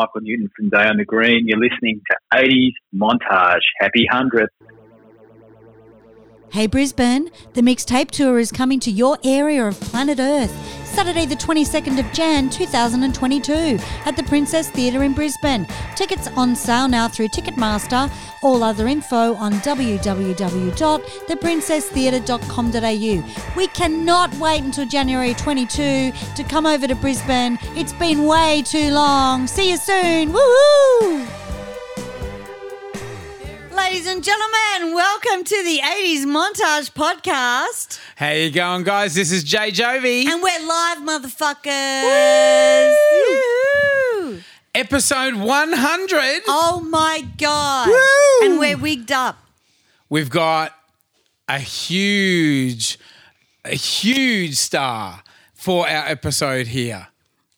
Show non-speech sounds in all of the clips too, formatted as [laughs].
Michael Newton from Day on the Green. You're listening to 80s Montage. Happy 100th. Hey Brisbane, the mixtape tour is coming to your area of planet Earth. Saturday, the 22nd of Jan 2022, at the Princess Theatre in Brisbane. Tickets on sale now through Ticketmaster. All other info on www.theprincesstheatre.com.au. We cannot wait until January 22 to come over to Brisbane. It's been way too long. See you soon. Woohoo! Ladies and gentlemen, welcome to the 80s Montage Podcast. How you going, guys? This is Jay Jovi. And we're live, motherfuckers. Woo! Episode 100. Oh my God. Woo! And we're wigged up. We've got a huge, a huge star for our episode here.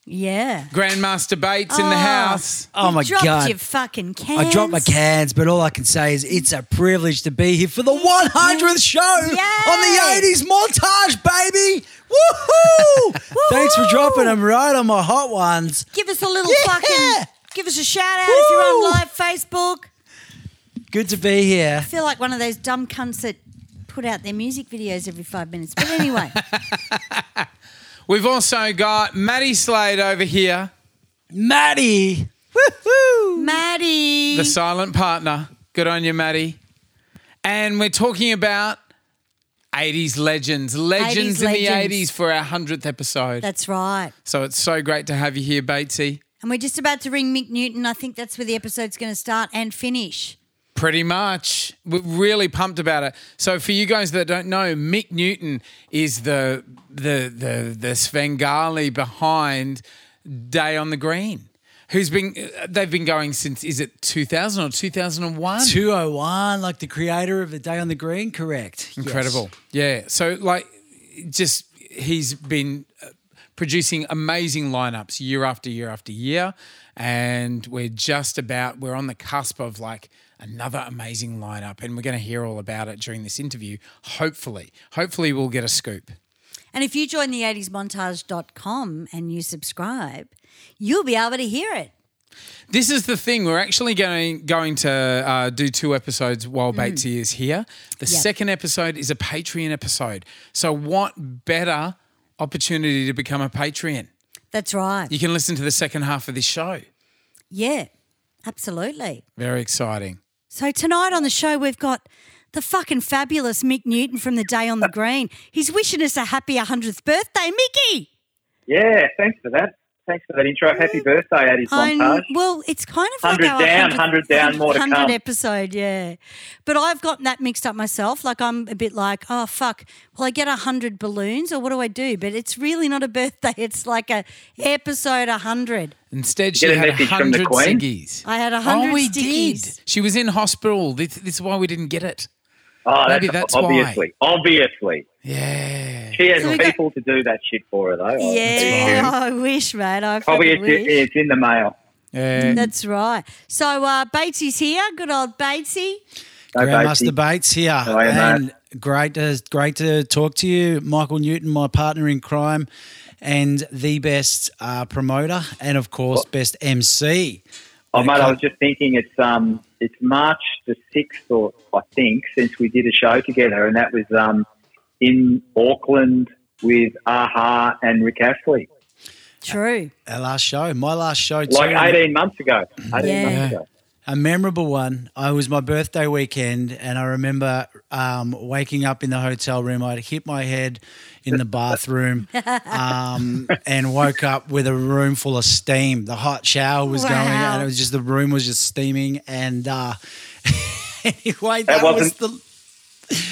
Yeah. Grandmaster Baitz in the Oh. house. Oh You my dropped god! your fucking cans. I dropped my cans, but all I can say is it's a privilege to be here for the 100th show on Yay! the 80s montage, baby! Woohoo! [laughs] Thanks for dropping them right on my hot ones. Give us a little Yeah! fucking. Give us a shout out if you're on live Facebook. Good to be here. I feel like one of those dumb cunts that put out their music videos every five minutes. But anyway, [laughs] We've also got Maddie Slade over here, Maddie! Woohoo! Maddie. the silent partner. Good on you, Maddie. And we're talking about 80s legends, legends 80s in the 80s for our 100th episode. That's right. so it's so great to have you here, Batesy. And we're just about to ring Mick Newton. I think that's where the episode's going to start and finish. Pretty much. We're really pumped about it. So for you guys that don't know, Mick Newton is the the the the Svengali behind Day on the Green. Who's been they've been going since is it 2000 or 2001? 201, like the creator of The Day on the Green, correct. Yes. Incredible. Yeah. So like just he's been uh, producing amazing lineups year after year after year and we're just about we're on the cusp of like another amazing lineup and we're going to hear all about it during this interview hopefully hopefully we'll get a scoop And if you join the 80smontage.com and you subscribe, you'll be able to hear it. this is the thing we're actually going going to uh, do two episodes while Batesy is here the Yep. second episode is a patreon episode so what better opportunity to become a patreon That's right. You can listen to the second half of this show. Yeah, absolutely. Very exciting. So tonight on the show, we've got the fucking fabulous Mick Newton from the Day on the Green. He's wishing us a happy 100th birthday, Mickey. Yeah, thanks for that. Thanks for that intro. Happy birthday, 80s I- Montage. well, it's kind of like 100 our down, 100th 100 down, more to 100 come. episode, yeah. But I've gotten that mixed up myself. Like I'm a bit like, oh fuck, well I get 100 balloons or what do I do? But it's really not a [laughs] birthday. It's like a episode 100. Instead, she Get a had message from the 100 Queen? ciggies. I had 100 Oh, we stickies. did. She was in hospital. This, this is why we didn't get it. Oh, Maybe that's, that's why. obviously. Obviously. Yeah. She has So we got- people to do that shit for her, though. Yeah, assume. I wish, mate. I Probably fucking it's, wish. it's in the mail. Yeah. That's right. So uh, Batesy's here. Good old Batesy. No, Grandmaster Batesy. Baitz here, How and mate? great to great to talk to you, Michael Newton, my partner in crime, and the best uh, promoter, and of course, best MC. Oh, When mate, I was just thinking it's um it's March the sixth, or I think, since we did a show together, and that was um in Auckland with Aha and Rick Astley, True. our last show, my last show, too. like eighteen months ago. Eighteen Yeah. months ago. A memorable one. I was my birthday weekend, and I remember um, waking up in the hotel room. I'd hit my head in the bathroom, [laughs] um, and woke up with a room full of steam. The hot shower was going, and it was just the room was just steaming. And uh, [laughs] anyway, that, That was wasn't- the.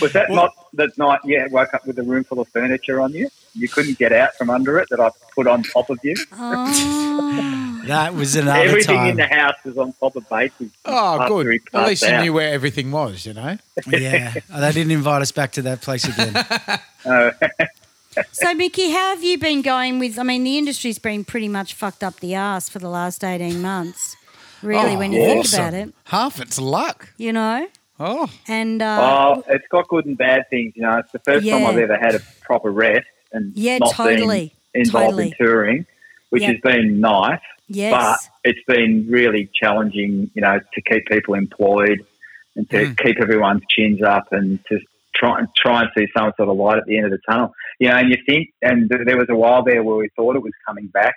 Was that Well- not that night? Yeah, woke up with a room full of furniture on you. You couldn't get out from under it that I put on top of you. Oh. That was another [laughs] Everything time. in the house was on top of bases. Oh, good. At least passed you knew where everything was, you know? [laughs] yeah, they didn't invite us back to that place again. [laughs] So, Mickey, how have you been going with? I mean, the industry's been pretty much fucked up the ass for the last 18 months, really, Oh, when you think about it, Half its luck. you know? Oh, And uh, oh, it's got good and bad things. You know, it's the first time I've ever had a proper rest and Yeah, not totally. been involved Totally. in touring. which Yep. has been nice. Yes. But it's been really challenging, you know, to keep people employed and to Mm. keep everyone's chins up and to try and try and see some sort of light at the end of the tunnel. You know, and you think, and there was a while there where we thought it was coming back.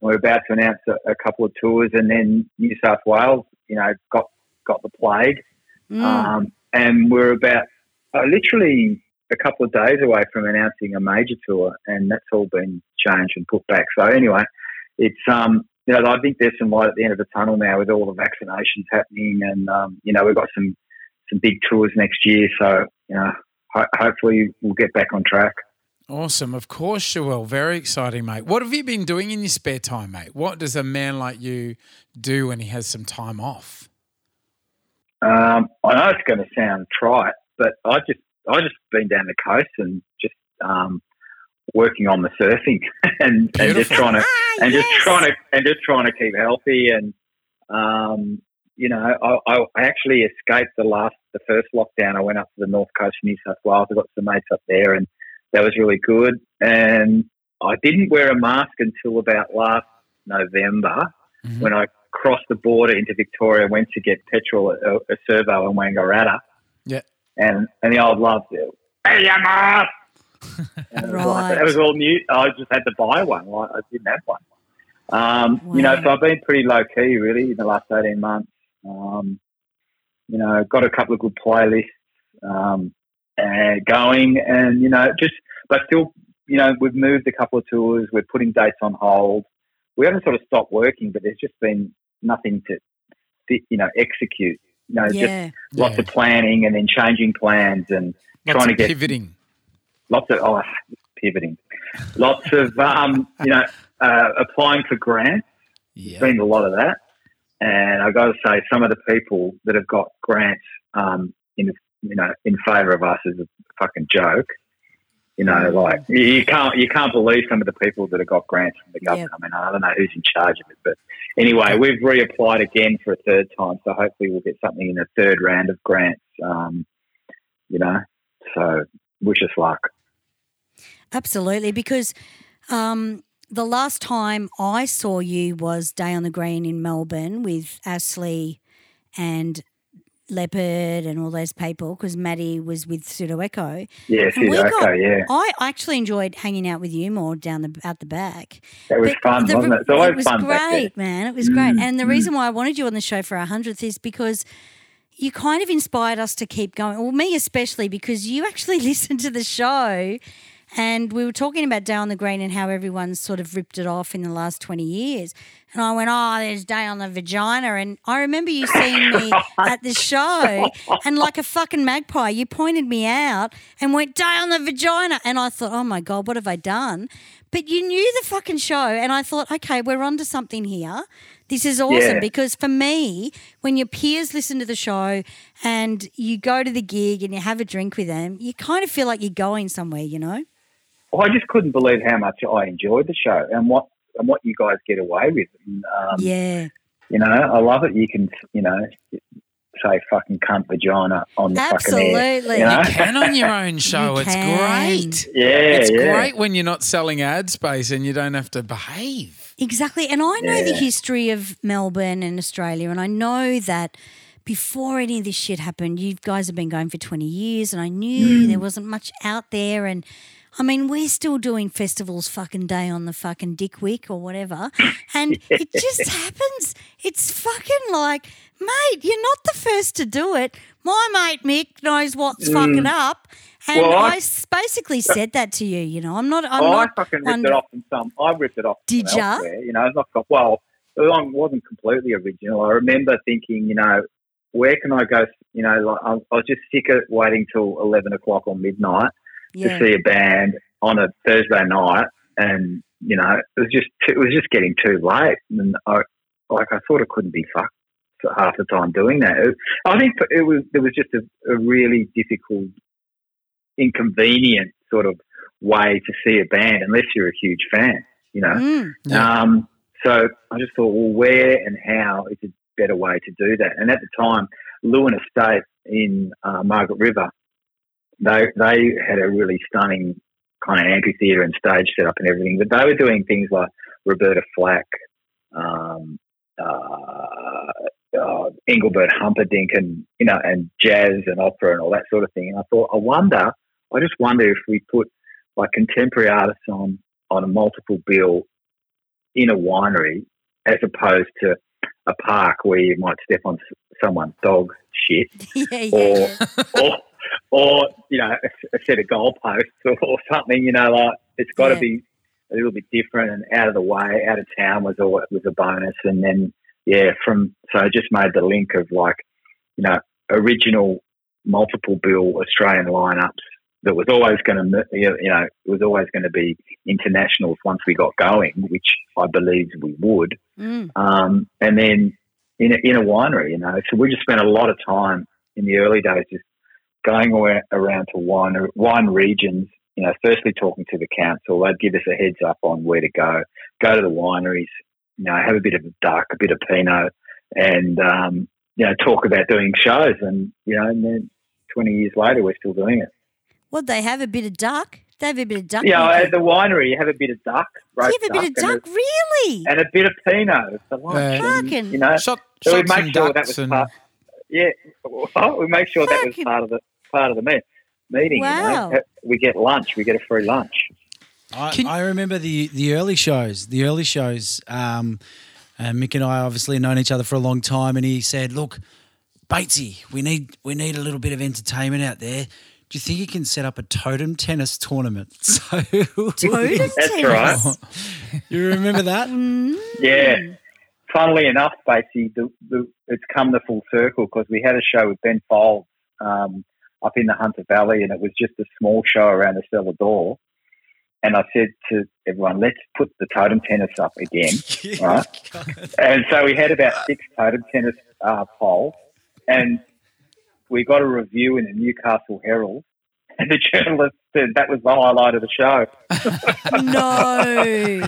We are about to announce a, a couple of tours, and then New South Wales, you know, got got the plague, Mm. um, and we're about uh, literally a couple of days away from announcing a major tour, and that's all been changed and put back. So anyway, it's um, you know, I think there's some light at the end of the tunnel now with all the vaccinations happening, and um, you know, we've got some some big tours next year. So you know, ho- hopefully we'll get back on track. Awesome. Of course you will. Very exciting, mate. What have you been doing in your spare time, mate? What does a man like you do when he has some time off? Um, I know it's going to sound trite, but I just I just been down the coast and just um, working on the surfing [laughs] and, and just trying to Ah, and just trying to and just trying to keep healthy and um, you know I, I I actually escaped the last the first lockdown. I went up to the north coast of New South Wales. I got some mates up there, and that was really good. And I didn't wear a mask until about last November Mhm. when I crossed the border into Victoria went to get petrol at a, a servo in Wangaratta. Yeah. And and the old love, hey, your mask. And it was like- Right. that was all new. I just had to buy one. Like, I didn't have one. Um, You know, so I've been pretty low key really in the last 18 months. Um, you know, got a couple of good playlists um, and going and, you know, just, but still, you know, we've moved a couple of tours. We're putting dates on hold. We haven't sort of stopped working, but there's just been nothing to, you know, execute. You know, just Yeah. lots Yeah. of planning and then changing plans and Lots trying to get pivoting. Lots of oh, pivoting, lots of um, you know uh, applying for grants. Yeah. Been a lot of that, and I got to say, some of the people that have got grants um, in you know in favour of us is a fucking joke. You know, like you, you can't you can't believe some of the people that have got grants from the government. I mean, I don't know who's in charge of it, but anyway, we've reapplied again for a third time, so hopefully we'll get something in the third round of grants. Um, you know, so wish us luck. Absolutely, because um, the last time I saw you was Day on the Green in Melbourne with Ashley and Leopard and all those people because Maddie was with Pseudo Echo. Yeah, And see, we okay, got- yeah. I actually enjoyed hanging out with you more down the out the back. That was But fun, the- wasn't it? It's always it was fun great, man. It was great. Mm, And the mm. reason why I wanted you on the show for our hundredth is because you kind of inspired us to keep going. Well, me especially because you actually [laughs] listened to the show. And we were talking about Day on the Green and how everyone's sort of ripped it off in the last 20 years. And I went, Oh, there's Day on the Vagina. And I remember you seeing me [laughs] at the show, and like a fucking magpie, you pointed me out and went, Day on the Vagina. And I thought, Oh my God, what have I done? But you knew the fucking show. And I thought, Okay, we're onto something here. This is awesome Yeah. because for me, when your peers listen to the show and you go to the gig and you have a drink with them, you kind of feel like you're going somewhere, you know? I just couldn't believe how much I enjoyed the show and what and what you guys get away with. And, um, yeah. You know, I love it. You can, you know, say fucking cunt vagina on the fucking air. Absolutely. You know? You can on your own show. You it's can. great. Yeah, It's yeah. great when you're not selling ad space and you don't have to behave. Exactly. And I know the history of Melbourne and Australia, and I know that before any of this shit happened, you guys have been going for 20 years, and I knew Mm. there wasn't much out there. And I mean, we're still doing festivals fucking day on the fucking Dickwick or whatever. [laughs] And it just happens. It's fucking like, mate, you're not the first to do it. My mate Mick knows what's fucking up. And Mm. Well, I- I basically [laughs] said that to you, you know. I'm not, I'm Oh, I fucking ripped it off from some. I ripped it off. Did ya? You know, it's not well. It wasn't completely original. I remember thinking, you know, where can I go? You know, like I, I was just sick of waiting till eleven o'clock or midnight Yeah. to see a band on a Thursday night, and you know, it was just it was just getting too late, and I like I sort of couldn't be fucked for half the time doing that. It- I think it was there was just a, a really difficult, inconvenient sort of way to see a band unless you're a huge fan, you know. Mm. Yeah. Um, so I just thought, well, where and how is a better way to do that? And at the time, Leeuwin Estate in uh, Margaret River, they they had a really stunning kind of amphitheatre and stage set up and everything. But they were doing things like Roberta Flack, um, uh, uh, Engelbert Humperdinck, and you know, and jazz and opera and all that sort of thing. And I thought, I wonder, I just wonder if we put like contemporary artists on on a multiple bill in a winery as opposed to a park where you might step on someone's dog shit [laughs] yeah, yeah, or, [laughs] or or you know a, a set of goalposts or, [laughs] or something. You know, like it's got to Yeah. be a little bit different and out of the way. Out of town was a was a bonus, and then yeah, from so I just made the link of like you know original multiple bill Australian lineups that was always going to you know it was always going to be internationals once we got going, which I believed we would Mm. um, and then in a, in a winery, you know. So we just spent a lot of time in the early days just going around to wine wine regions. You know, firstly talking to the council, they'd give us a heads up on where to go. Go to the wineries, you know, have a bit of a duck, a bit of pinot, and um, you know, talk about doing shows. And you know, and then twenty years later, we're still doing it. What they have a bit of duck? They have a bit of duck. Yeah, making. at the winery, you have a bit of duck, you have a bit of and duck, really? and a bit of pinot. It's lunch, Uh, and, you know. Shot, So we shot make sure that was and part. Yeah, well, [laughs] we make sure that was part of the part of the meet, meeting. Wow. You know? We get lunch. We get a free lunch. I, Can- I remember the the early shows. The early shows. Um, and Mick and I obviously known each other for a long time, and he said, "Look, Batesy, we need we need a little bit of entertainment out there. Do you think you can set up a totem tennis tournament?" [laughs] So Totem [laughs] That's tennis. right. [laughs] you remember that? Yeah. Funnily enough, basically, the, the, it's come the full circle because we had a show with Ben Folds um, up in the Hunter Valley, and it was just a small show around the cellar door. And I said to everyone, let's put the totem tennis up again. [laughs] Right. And so we had about six totem tennis uh, poles, and we got a review in the Newcastle Herald. [laughs] And the journalist said that was the highlight of the show. [laughs] No.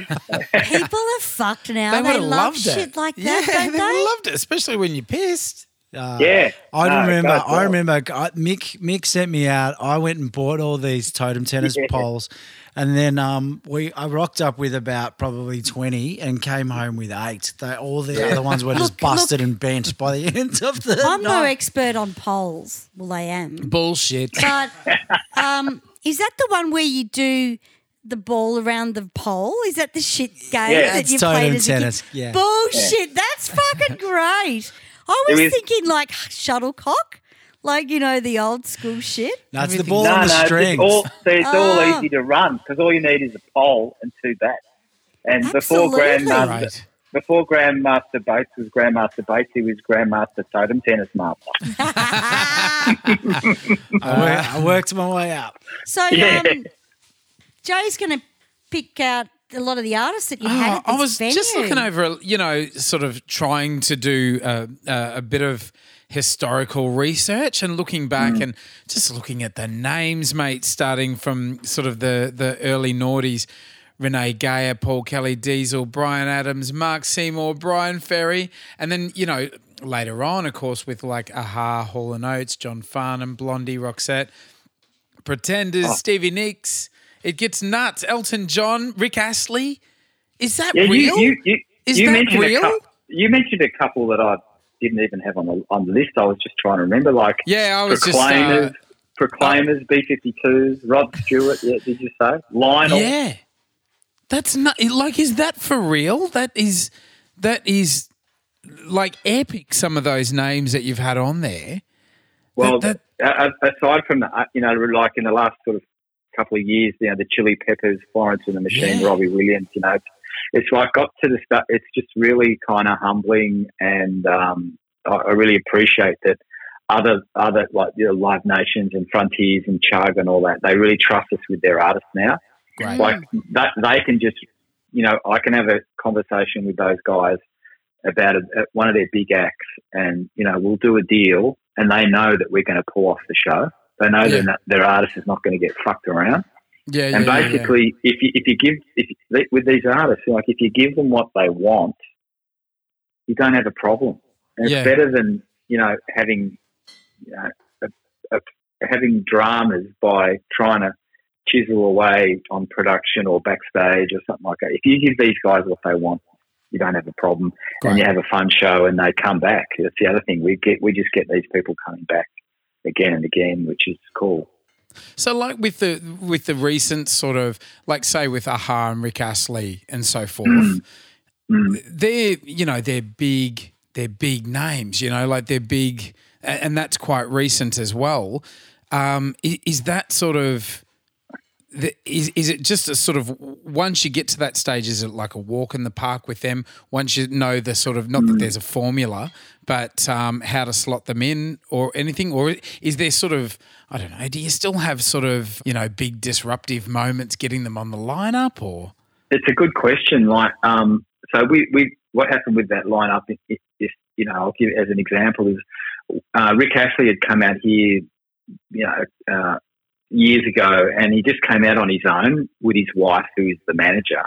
People are fucked now. they They, love loved shit it. like yeah, that, don't they they? loved it, especially when you're pissed. Uh, Yeah, I No, remember. I remember. I, Mick Mick sent me out. I went and bought all these totem tennis Yeah. poles, and then um, we I rocked up with about probably twenty and came home with eight. They, all the other ones were [laughs] just Look, busted and bent by the [laughs] end of the I'm no expert on poles. Well, I am. Bullshit. But um, is that the one where you do the ball around the pole? Is that the shit game Yeah. that you played as a kid? yeah. Bullshit. That's fucking great. I was It was- thinking like shuttlecock, like you know the old school shit. No, it's the ball no, on the no, strings. it's all, it's all Oh. easy to run because all you need is a pole and two bats. And before Absolutely. Grandmaster, Right. before Grandmaster Baitz was Grandmaster Baitz, he was Grandmaster Totem Tennis Master. [laughs] [laughs] I, I worked my way up. So Yeah. um, Joe's going to pick out a lot of the artists that you had Oh, at this I was venue. just looking over, you know, sort of trying to do uh, uh, a bit of historical research and looking back Mm. and just looking at the names, mate, starting from sort of the, the early noughties. Renee Geyer, Paul Kelly, Diesel, Bryan Adams, Mark Seymour, Bryan Ferry, and then you know later on, of course, with like Aha, Hall and Oates, John Farnham, Blondie, Roxette, Pretenders, Oh. Stevie Nicks. It gets nuts. Elton John, Rick Astley. Is that Yeah, real? you you you, Is that mentioned real? A couple, you mentioned a couple that I didn't even have on the on the list. I was just trying to remember, like yeah, I was just. Proclaimers, Uh, Proclaimers, B fifty twos, Rod Stewart. Yeah, did you say Lionel? yeah, that's not like. Is that for real? That is. That is like epic. Some of those names that you've had on there. Well, That- a- aside from that, you know, like in the last sort of couple of years, you know, the Chili Peppers, Florence and the Machine, Yeah. Robbie Williams, you know, it's, it's like got to the stuff. It's just really kind of humbling, and um, I, I really appreciate that other other like you know, Live Nations and Frontiers and Chugg and all that. They really trust us with their artists now. Great. Like that, they can just, you know, I can have a conversation with those guys about a, a- one of their big acts, and you know, we'll do a deal, and they know that we're going to pull off the show. They know Yeah. that their artist is not going to get fucked around. Yeah, and yeah, yeah, yeah. basically, if you if you give if with these artists, like if you give them what they want, you don't have a problem. And it's better than you know having you know a, a, having dramas by trying to chisel away on production or backstage or something like that. If you give these guys what they want, you don't have a problem, Great. and you have a fun show, and they come back. That's the other thing. We get we just get these people coming back again and again, which is cool. So, like with the with the recent sort of like say with Aha and Rick Astley and so forth, they're you know they're big they're big names. You know, like they're big, and that's quite recent as well. Um, is that sort of the, is is it just a sort of once you get to that stage, is it like a walk in the park with them? Once you know the sort of not that there's a formula, but um, how to slot them in or anything, or is there sort of I don't know? Do you still have sort of you know big disruptive moments getting them on the lineup, or It's a good question. Like, um, so we, we what happened with that lineup? If, if, if you know, I'll give it as an example is uh, Rick Astley had come out here, you know, uh, years ago, and he just came out on his own with his wife, who is the manager,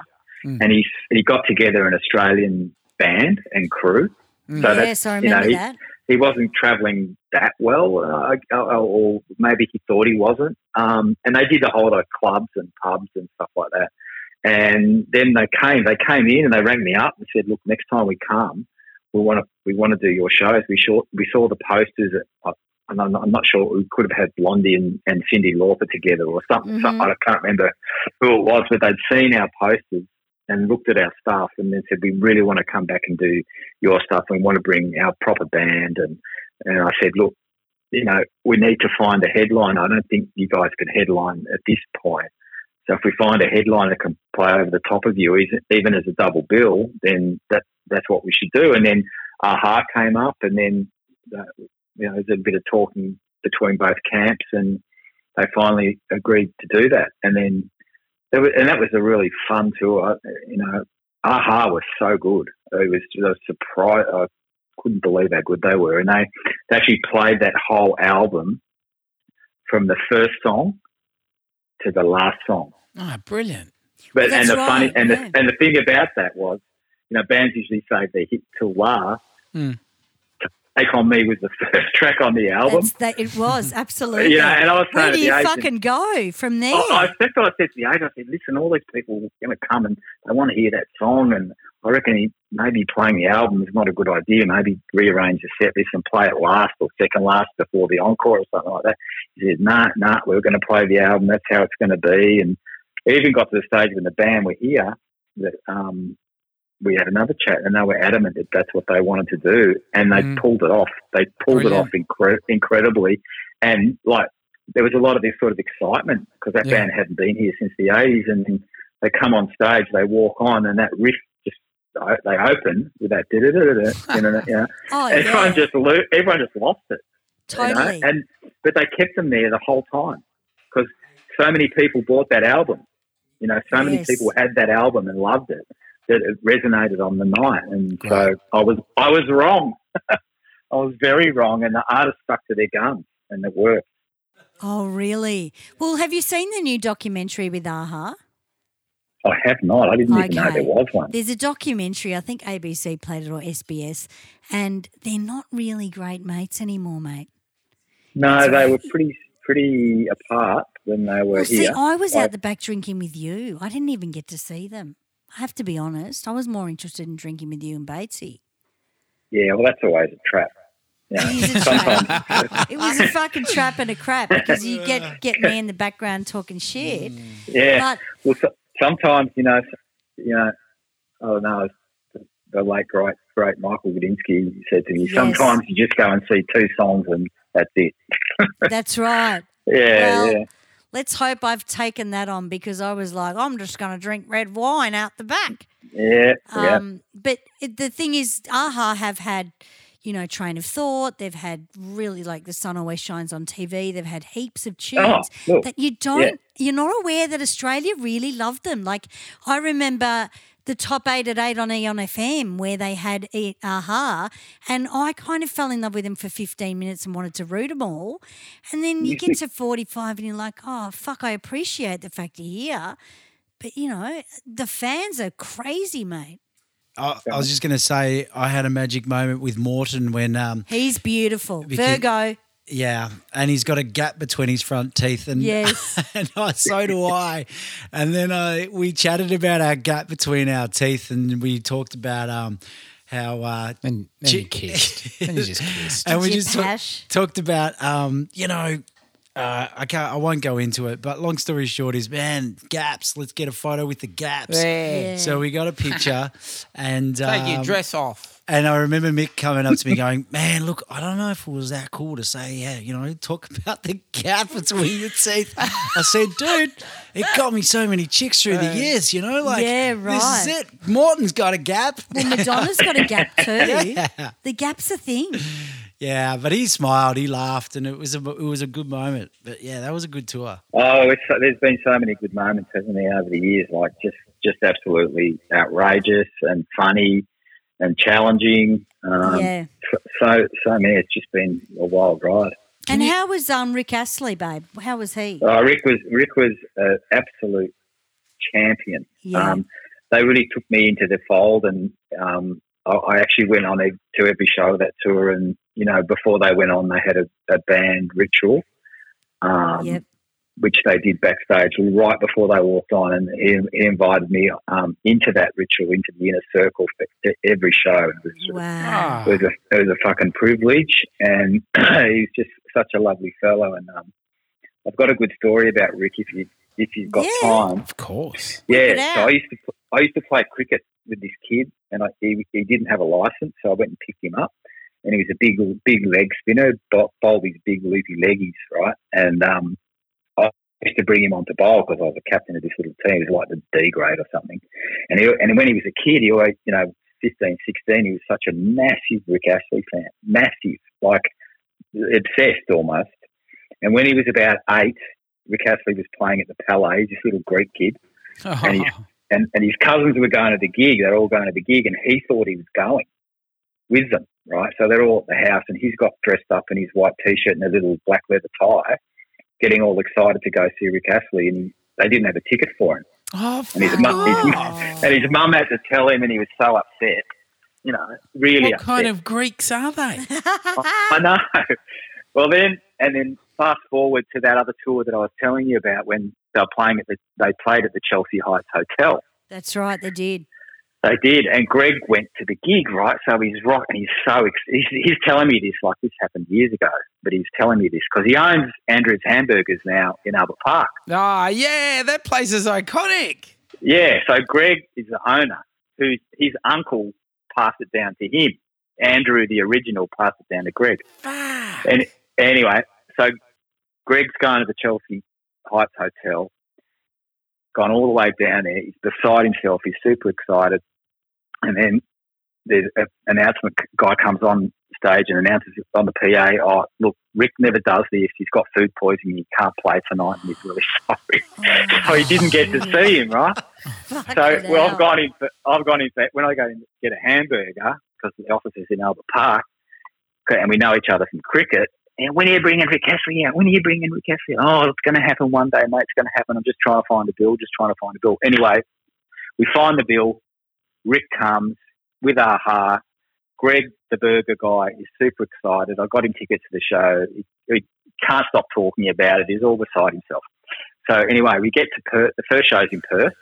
Mm. and he he got together an Australian band and crew. So that, yes, I you know, remember he- that. he wasn't travelling that well, uh, or, or maybe he thought he wasn't. Um, and they did a whole lot of clubs and pubs and stuff like that. And then they came, they came in and they rang me up and said, "Look, next time we come, we want to we want to do your shows." We saw we saw the posters. At, and I'm not, I'm not sure we could have had Blondie and, and Cyndi Lauper together or something. something. I can't remember who it was, but they'd seen our posters and looked at our stuff and then said, "We really want to come back and do your stuff. We want to bring our proper band." And and I said, "Look, you know, we need to find a headline. I don't think you guys can headline at this point. So if we find a headline that can play over the top of you, even as a double bill, then that that's what we should do." And then Aha came up, and then uh, you know, there's a bit of talking between both camps, and they finally agreed to do that. And then, was, and that was a really fun tour. You know, Aha was so good. It was just a surprise. I couldn't believe how good they were, and they, they actually played that whole album from the first song to the last song. oh, brilliant. But Well, and the that's funny and yeah. the and the thing about that was, you know, bands usually save their hit till last. Mm. Take on Me was the first [laughs] track on the album. That, it was [laughs] absolutely. Yeah, and I was Where do you agent, fucking go from there? I, I, that's what I said to the agent. I said, listen, all these people are going to come and they want to hear that song, and I reckon he, maybe playing the album is not a good idea. Maybe rearrange the set list and play it last or second last before the encore or something like that. He said, nah, nah, we're going to play the album. That's how it's going to be. And it even got to the stage when the band were here that um, we had another chat, and they were adamant that that's what they wanted to do, and they Mm. pulled it off. They pulled it Brilliant. off incre- incredibly, and like there was a lot of this sort of excitement because that Yeah. band hadn't been here since the eighties, and they come on stage, they walk on, and that riff just they open with that da-da-da-da-da, [laughs] you know, you [laughs] know. oh, everyone yeah, just lo- everyone just lost it, you know? totally. and but they kept them there the whole time because so many people bought that album. You know, so many Yes. people had that album and loved it that it resonated on the night, and Great. so I was I was wrong. [laughs] I was very wrong, and the artist stuck to their guns, and it worked. oh, really? Well, have you seen the new documentary with Aha? I have not. I didn't even know there was one. There's a documentary, I think ABC played it or SBS, and they're not really great mates anymore, mate. No, they were pretty pretty apart when they were Well, see. I was Like- out the back drinking with you. I didn't even get to see them. I have to be honest. I was more interested in drinking with you and Batesy. Yeah, well, that's always a trap. [laughs] You know, a trap. It was a fucking trap and a crap because you get get me in the background talking shit. Mm. Yeah. But well, so, sometimes you know, you know, oh no, the, the late great great Michael Gudinski said to me, Yes. sometimes you just go and see two songs and that's it. [laughs] that's right. Yeah, Well, yeah. Let's hope I've taken that on because I was like, I'm just going to drink red wine out the back. Yeah, yeah. Um, but it, the thing is, AHA have had, you know, Train of Thought. They've had really like The Sun Always Shines on TV. They've had heaps of tunes Oh, that you don't, you're not aware that Australia really loved them. Like, I remember the top eight at eight on Eon FM where they had AHA, and I kind of fell in love with them for 15 minutes and wanted to root them all. And then you get to 45 and you're like, oh, fuck, I appreciate the fact you're here. But, you know, the fans are crazy, mate. I, I was just going to say I had a magic moment with Morten when um, He's beautiful. Virgo. Yeah, and he's got a gap between his front teeth, and Yes. [laughs] and I, so do I. And then uh, we chatted about our gap between our teeth, and we talked about um how uh, And then you kissed. and you just [laughs] kissed. and we Did you just talk- talked about um you know. Uh, I can't. I won't go into it. But long story short is, man, gaps. Let's get a photo with the gaps. Yeah. So we got a picture, and Take your um, dress off. And I remember Mick coming up to me going, Man, look, I don't know if it was that cool to say, yeah, you know, talk about the gap between your teeth. I said, dude, it got me so many chicks through the years, you know? Like, Yeah, this right. is it. Morten's got a gap. Well, Madonna's got a gap [laughs] too. The gap's a thing. Yeah, but he smiled, he laughed, and it was a it was a good moment. But yeah, that was a good tour. Oh, it's, there's been so many good moments, hasn't there, over the years? Like just, just absolutely outrageous and funny and challenging. Um, yeah. So, so many. It's just been a wild ride. And how was um Rick Astley, babe? How was he? Uh, Rick was Rick was an absolute champion. Yeah. Um, they really took me into the fold, and um, I, I actually went on a, to every show of that tour. And you know, before they went on, they had a, a band ritual, um, Yep. Which they did backstage right before they walked on, and he, he invited me um, into that ritual, into the inner circle for every show. It was, Wow. It was a it was a fucking privilege, and [clears throat] he's just such a lovely fellow. And um, I've got a good story about Rick if you if you've got Yeah. time. Of course. Yeah, so. I used to I used to play cricket with this kid, and I, he he didn't have a license, so I went and picked him up, and he was a big big leg spinner, bo- bowled these big loopy leggies, right, and um. I used to bring him on to bowl because I was a captain of this little team. It was like the D grade or something. And he, and when he was a kid, he always, you know, 15, 16, he was such a massive Rick Astley fan. Massive. Like obsessed almost. And when he was about eight, Rick Astley was playing at the Palais, this little Greek kid, [laughs] And he- and, and his cousins were going to the gig. They're all going to the gig, and he thought he was going with them, right? So they're all at the house, and he's got dressed up in his white t-shirt and a little black leather tie, getting all excited to go see Rick Astley, and they didn't have a ticket for him. oh, And his, fuck mum, his, mum- and his mum had to tell him, and he was so upset. You know, really What upset. kind of Greeks are they? [laughs] I know. Well, then, and then fast forward to that other tour that I was telling you about when they were playing at the, they played at the Chelsea Heights Hotel. That's right, they did. They did, and Greg went to the gig, right? So he's rock, and he's so he's, he's telling me this like this happened years ago, but he's telling me this because he owns Andrew's Hamburgers now in Albert Park. Ah, yeah, that place is iconic. Yeah, so Greg is the owner. Who his uncle passed it down to him. Andrew, the original, passed it down to Greg. Fuck. And anyway, so Greg's going to the Chelsea Heights Hotel, gone all the way down there. He's beside himself. He's super excited. And then there's an announcement guy comes on stage and announces on the PA, oh, look, Rick never does this. He's got food poisoning. He can't play tonight and he's really [laughs] sorry. so he didn't get to see him, right? So, well. I've gone in. For, I've gone in for, when I go in to get a hamburger because the office is in Albert Park, and we know each other from cricket. And when are you bringing Rick Astley out? When are you bringing Rick Astley? Oh, it's going to happen one day, mate. It's going to happen. I'm just trying to find a bill. Just trying to find a bill. Anyway, we find the bill. Rick comes with Aha. Greg, the burger guy, is super excited. I got him tickets to the show. He, he can't stop talking about it. He's all beside himself. So anyway, we get to Perth. The first show's in Perth.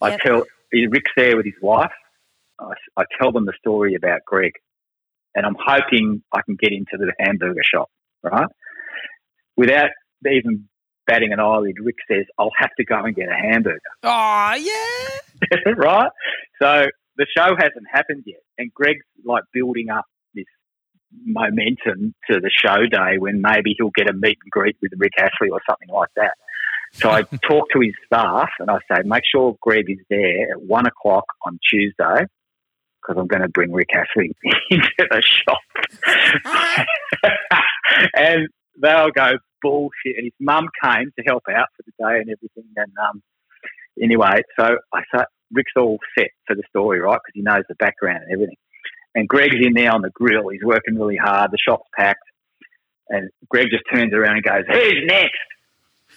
I Yep. tell Rick's there with his wife. I, I tell them the story about Greg, and I'm hoping I can get into the hamburger shop, right? Without even batting an eyelid, Rick says, "I'll have to go and get a hamburger." Oh, yeah. [laughs] right? So the show hasn't happened yet, and Greg's like building up this momentum to the show day when maybe he'll get a meet and greet with Rick Astley or something like that. So I [laughs] talk to his staff and I say, make sure Greg is there at one o'clock on Tuesday because I'm going to bring Rick Astley [laughs] into the shop. [laughs] and they'll go bullshit. And his mum came to help out for the day and everything. And um, anyway, so I said, Rick's all set for the story, right? Because he knows the background and everything. And Greg's in there on the grill. He's working really hard. The shop's packed. And Greg just turns around and goes, Who's next?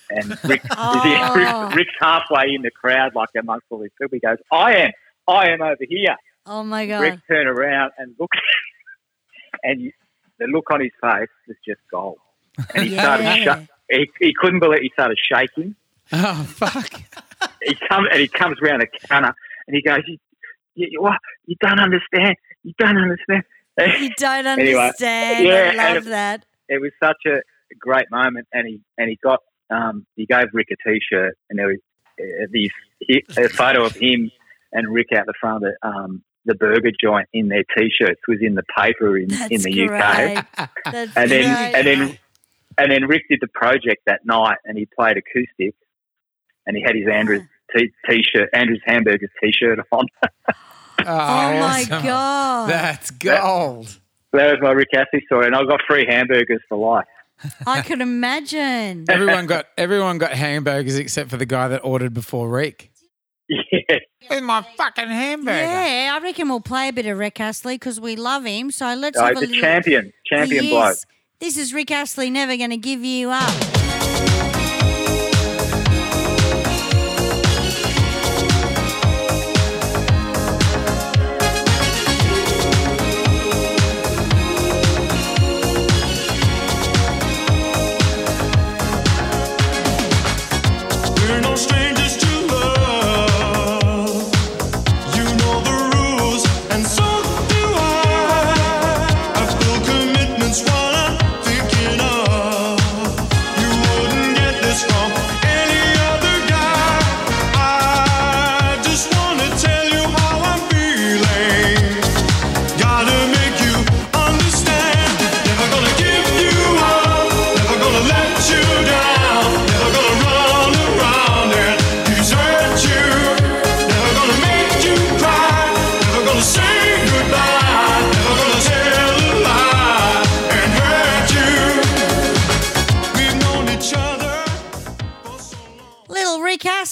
And Rick, [laughs] Oh. Rick, Rick's halfway in the crowd, like amongst all these people. He goes, I am. I am over here. Oh my god. Greg turned around and looked, [laughs] and you, the look on his face was just gold. And he Yeah. started, sh- he, he couldn't believe, he started shaking. Oh fuck! He comes and he comes around the counter and he goes, "You, you, you, what? you don't understand. You don't understand." You [laughs] don't Anyway, understand. yeah, I love it- that. it was such a great moment, and he and he got um, he gave Rick a T-shirt, and there was uh, he, a photo of him and Rick out the front of the, um, the burger joint in their T-shirts was in the paper in, That's in the UK, great. [laughs] That's and then great. and then and then Rick did the project that night, and he played acoustic, and he had his Andrews ah. t- T-shirt, Andrews Hamburgers T-shirt on. [laughs] Oh, oh my awesome. god. That's gold. that was my Rick Astley story, and I got free hamburgers for life. I could imagine. [laughs] Everyone got everyone got hamburgers except for the guy that ordered before Rick. [laughs] Yeah. With my fucking hamburger. Yeah, I reckon we'll play a bit of Rick Astley because we love him. So let's Oh, have a he's a little. champion, champion He bloke. is. This is Rick Astley, never going to give you up.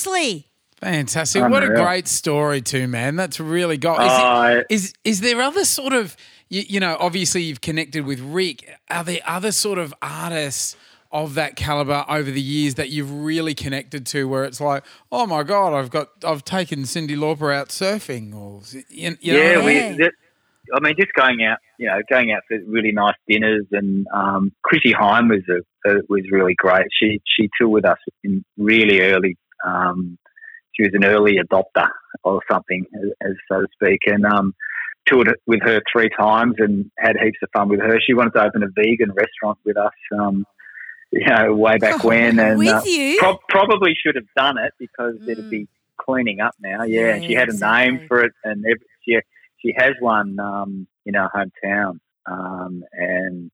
Rick Astley. Fantastic. What a great story too, man. That's really got is, Uh, it, is is there other sort of you, you know, obviously you've connected with Rick. Are there other sort of artists of that caliber over the years that you've really connected to where it's like, oh my God, I've got I've taken Cyndi Lauper out surfing or you, you know yeah, what I mean? we. Yeah. I mean, just going out, you know, going out for really nice dinners, and um, Chrissie Hynde was a, a, was really great. She she toured with us in really early. Um, she was an early adopter or something, as, as so to speak, and um, toured with her three times and had heaps of fun with her. She wanted to open a vegan restaurant with us. Um, you know, way back when, [laughs] and uh, you? Pro- probably should have done it because Mm. it'd be cleaning up now. Yeah, and she had a name for it, and every, she she has one um, in our hometown, um, and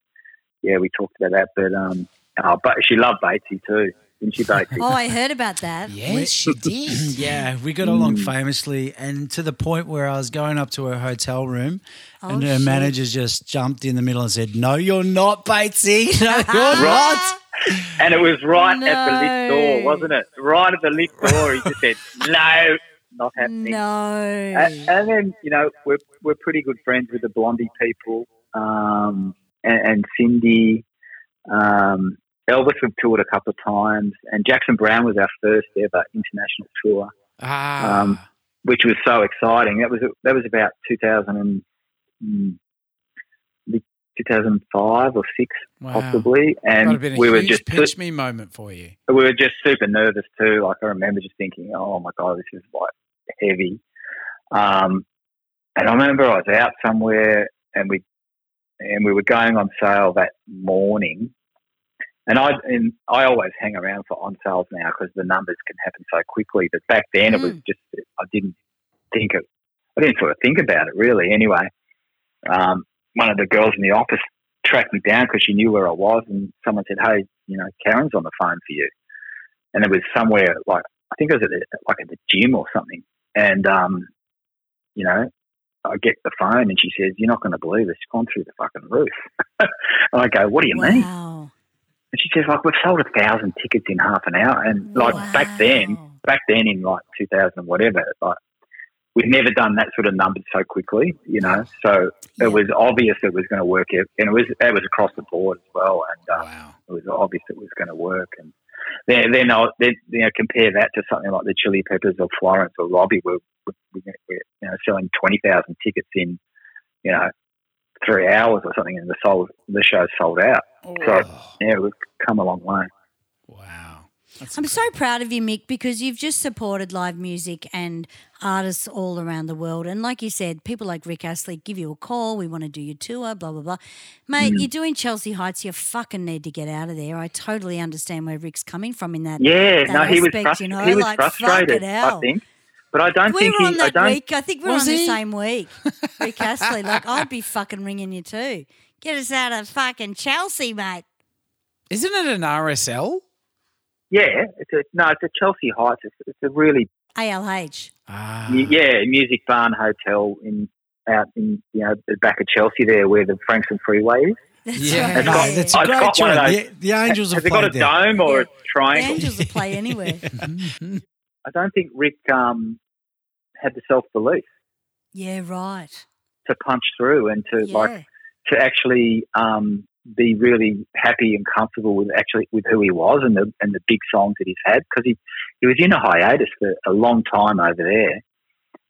yeah, we talked about that. But um, oh, but she loved Batesy too, didn't she, Batesy? Oh, I heard about that. Yes, she [laughs] did. Yeah, we got along famously, and to the point where I was going up to her hotel room, and Oh, her shit. manager just jumped in the middle and said, "No, you're not, Batesy. [laughs] No, you're [laughs] not." and it was right at the lift door, wasn't it? Right at the lift door, he just said, "No, not happening." No. And, and then you know we're we're pretty good friends with the Blondie people, um, and, and Cyndi. Um, Elvis we've toured a couple of times, and Jackson Browne was our first ever international tour, Ah, Um, which was so exciting. That was that was about 2000 and, mm, 2005 or six wow. possibly, and have we were just pinch me moment for you. we were just super nervous too. Like I remember just thinking, oh my god, this is like heavy. Um, and I remember I was out somewhere and we and we were going on sale that morning. And I and I always hang around for on sales now because the numbers can happen so quickly. But back then it was just I didn't think of I didn't sort of think about it really. Anyway, um, one of the girls in the office tracked me down because she knew where I was, and someone said, "Hey, you know, Karen's on the phone for you." And it was somewhere like I think it was at the, like at the gym or something. And um, you know, I get the phone and she says, "You're not going to believe this. It's gone through the fucking roof." [laughs] and I go, "What do you mean?" Wow. And she says, "Like we've sold a thousand tickets in half an hour." And like back then, back then in like 2000 and whatever, like we've never done that sort of numbers so quickly, you know. So Yeah. it was obvious it was going to work, and it was it was across the board as well, and uh, Wow. it was obvious it was going to work. And then then, I, then you know compare that to something like the Chili Peppers or Florence or Robbie, we're, we're, we're you know selling twenty thousand tickets in you know three hours or something, and the sold the show sold out. So Oh. yeah, we've come a long way. Wow. I'm so proud of you, Mick, because you've just supported live music and artists all around the world. And like you said, people like Rick Astley give you a call. We want to do your tour, blah, blah, blah. Mate, Mm. you're doing Chelsea Heights. You fucking need to get out of there. I totally understand where Rick's coming from in that. Yeah, that no, he was aspect, frust- you know, he was like, frustrated. fucking I think, but I don't We think were he. on I that don't. week. I think we we're Was on the he? same week. [laughs] Rick Astley. Like, I'd be fucking ringing you too. Get us out of fucking Chelsea, mate. Isn't it an RSL? Yeah, it's a no, it's a Chelsea Heights. It's, it's a really ALH. Ah. mu- yeah music barn hotel in out in you know the back of Chelsea there where the Frankston Freeway is. That's Yeah. right. No, got- that's a I've great got one of those. The, the Angels have Has it got a there. dome or Yeah. a The? Angels will play anywhere. [laughs] I don't think Rick um, had the self belief Yeah, right. to punch through and to Yeah. like to actually um, be really happy and comfortable with actually with who he was and the and the big songs that he's had because he he was in a hiatus for a long time over there,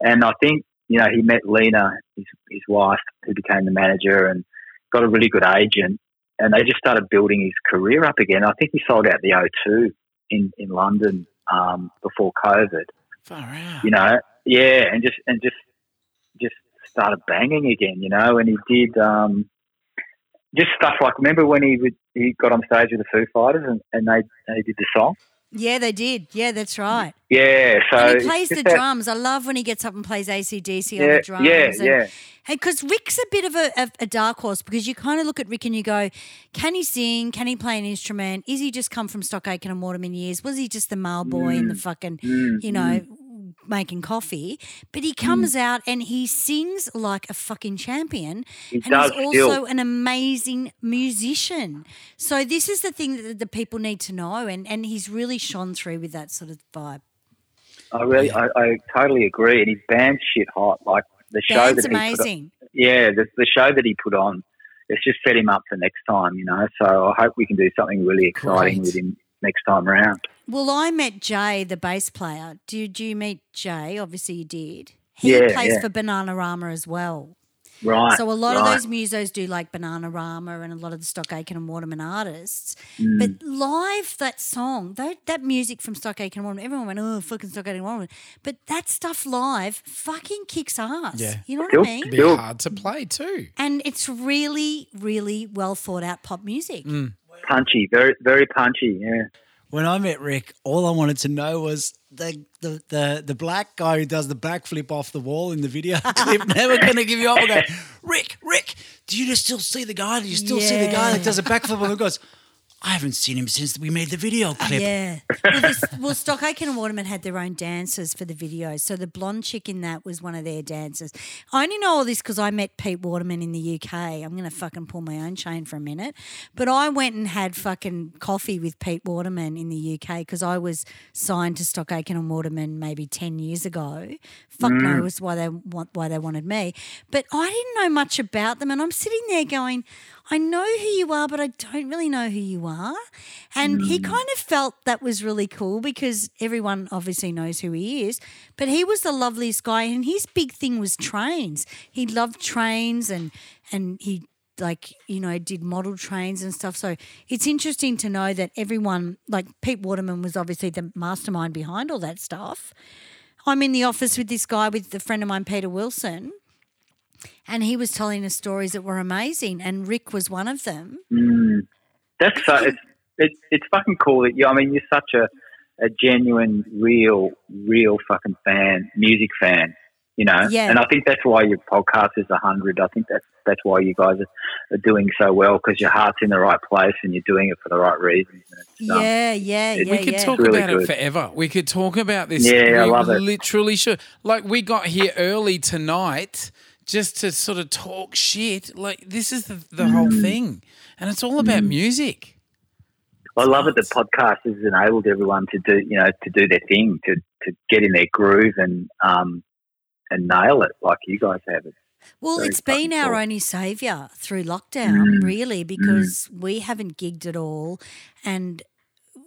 and I think you know he met Lena, his his wife, who became the manager, and got a really good agent, and they just started building his career up again. I think he sold out the O2 in in London um, before COVID Far out. you know, yeah, and just and just just started banging again, you know, and he did um, just stuff like remember when he would, he got on stage with the Foo Fighters and, and they they did the song, Yeah, they did. Yeah, that's right. yeah. So and he plays the that- drums. I love when he gets up and plays ACDC on Yeah, the drums. yeah, and, yeah. Because Rick's a bit of a, a, a dark horse because you kind of look at Rick and you go, can he sing? Can he play an instrument? Is he just come from Stock Aitken and Waterman years? Was he just the mail boy and the fucking, Mm, you know, making coffee? But he hmm. comes out and he sings like a fucking champion. He and does he's still. also an amazing musician. So this is the thing that the people need to know. And, and he's really shone through with that sort of vibe. I really, I, I totally agree, and his band's shit hot. Like the show Band's that he put on, amazing. yeah, the, the show that he put on, it's just set him up for next time, you know. So I hope we can do something really exciting Great. with him next time round. Well, I met Jay, the bass player. Did you meet Jay? Obviously, you did. He Yeah, plays yeah. for Bananarama as well. Right. So a lot right. of those musos do like Bananarama and a lot of the Stock Aitken and Waterman artists. Mm. But live, that song, that, that music from Stock Aitken and Waterman, everyone went, oh, fucking Stock Aitken and Waterman. But that stuff live fucking kicks ass. Yeah. You know what Still- I mean? It'd be Still- hard to play too. And it's really, really well thought out pop music. Mm. punchy, very very punchy. Yeah. When I met Rick, all I wanted to know was the the the, the black guy who does the backflip off the wall in the video [laughs] clip. Never going to give you up. I go, Rick, Rick, do you still see the guy? Do you still see the guy that does a backflip? And goes, I haven't seen him since we made the video oh, clip. Yeah. Well, this, well, Stock Aitken and Waterman had their own dancers for the video. So the blonde chick in that was one of their dancers. I only know all this because I met Pete Waterman in the UK. I'm going to fucking pull my own chain for a minute. But I went and had fucking coffee with Pete Waterman in the UK because I was signed to Stock Aitken and Waterman maybe 10 years ago. Fuck mm. knows why they want why they wanted me. But I didn't know much about them. And I'm sitting there going, I know who you are, but I don't really know who you are. And he hmm. kind of felt that was really cool because everyone obviously knows who he is. But he was the loveliest guy, and his big thing was trains. He loved trains, and and he like you know did model trains and stuff. So it's interesting to know that everyone like Pete Waterman was obviously the mastermind behind all that stuff. I'm in the office with this guy with a friend of mine, Peter Wilson, and he was telling us stories that were amazing, and Rick was one of them. Mm. That's so. It's it, it's fucking cool that you. I mean, you're such a a genuine, real, real fucking fan, music fan. You know, Yeah. and I think that's why your podcast is a hundred. I think that's that's why you guys are, are doing so well because your heart's in the right place and you're doing it for the right reasons. And it's, um, Yeah, yeah, it- yeah. we could yeah. talk Really about it forever. We could talk about this. Yeah, I we love it. Literally, should. Like we got here early tonight just to sort of talk shit. Like this is the, the whole Mm. thing, and it's all about music. I love it that podcast has enabled everyone to do, you know, to do their thing, to, to get in their groove and um and nail it like you guys have it. Well, it's been our cool. only saviour through lockdown, Mm. really, because we haven't gigged at all. And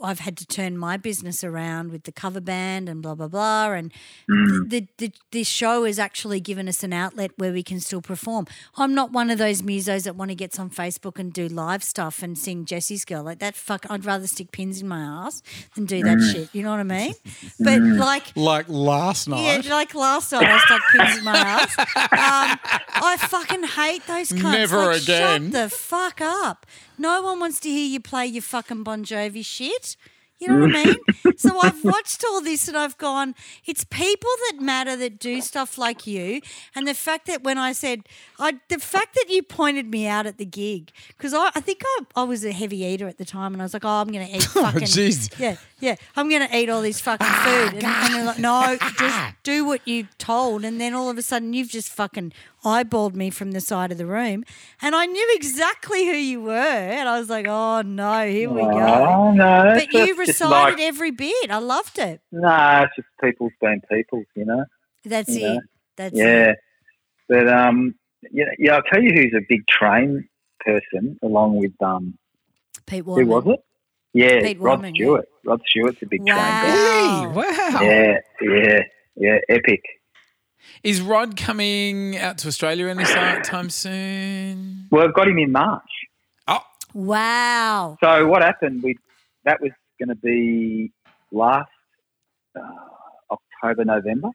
I've had to turn my business around with the cover band and blah blah blah. And Mm. the, the this show has actually given us an outlet where we can still perform. I'm not one of those musos that want to get on Facebook and do live stuff and sing Jesse's Girl like that. Fuck, I'd rather stick pins in my ass than do that Mm. shit. You know what I mean? [laughs] But like. Like last night. Yeah, like last night, I stuck pins in my ass. [laughs] Um, I fucking hate those cunts. Never Like, again. Shut the fuck up. No one wants to hear you play your fucking Bon Jovi shit. You know what I mean? [laughs] So I've watched all this and I've gone, it's people that matter that do stuff like you. And the fact that when I said, I, the fact that you pointed me out at the gig, because I, I think I, I was a heavy eater at the time and I was like, oh, I'm going to eat [laughs] oh, fucking. jeez. yeah, yeah. I'm going to eat all this fucking ah, food. And, and they're like, no, just ah. do what you told. And then all of a sudden you've just fucking eyeballed me from the side of the room. And I knew exactly who you were. And I was like, oh no, here we go. Oh no, But you just- just recited like, every bit. I loved it. Nah, it's just people's being people's, you know. That's Yeah. it. That's it. Yeah, but um, yeah, yeah. I'll tell you who's a big train person, along with um, Pete who was it? Yeah, Pete Rod Waterman, yeah. Stewart. Rod Stewart's a big train guy. Wow. Wow. Yeah, yeah, yeah. Epic. Is Rod coming out to Australia any time soon? Well, I've got him in March. Oh, Wow. So what happened? We that was going to be last uh, October, November,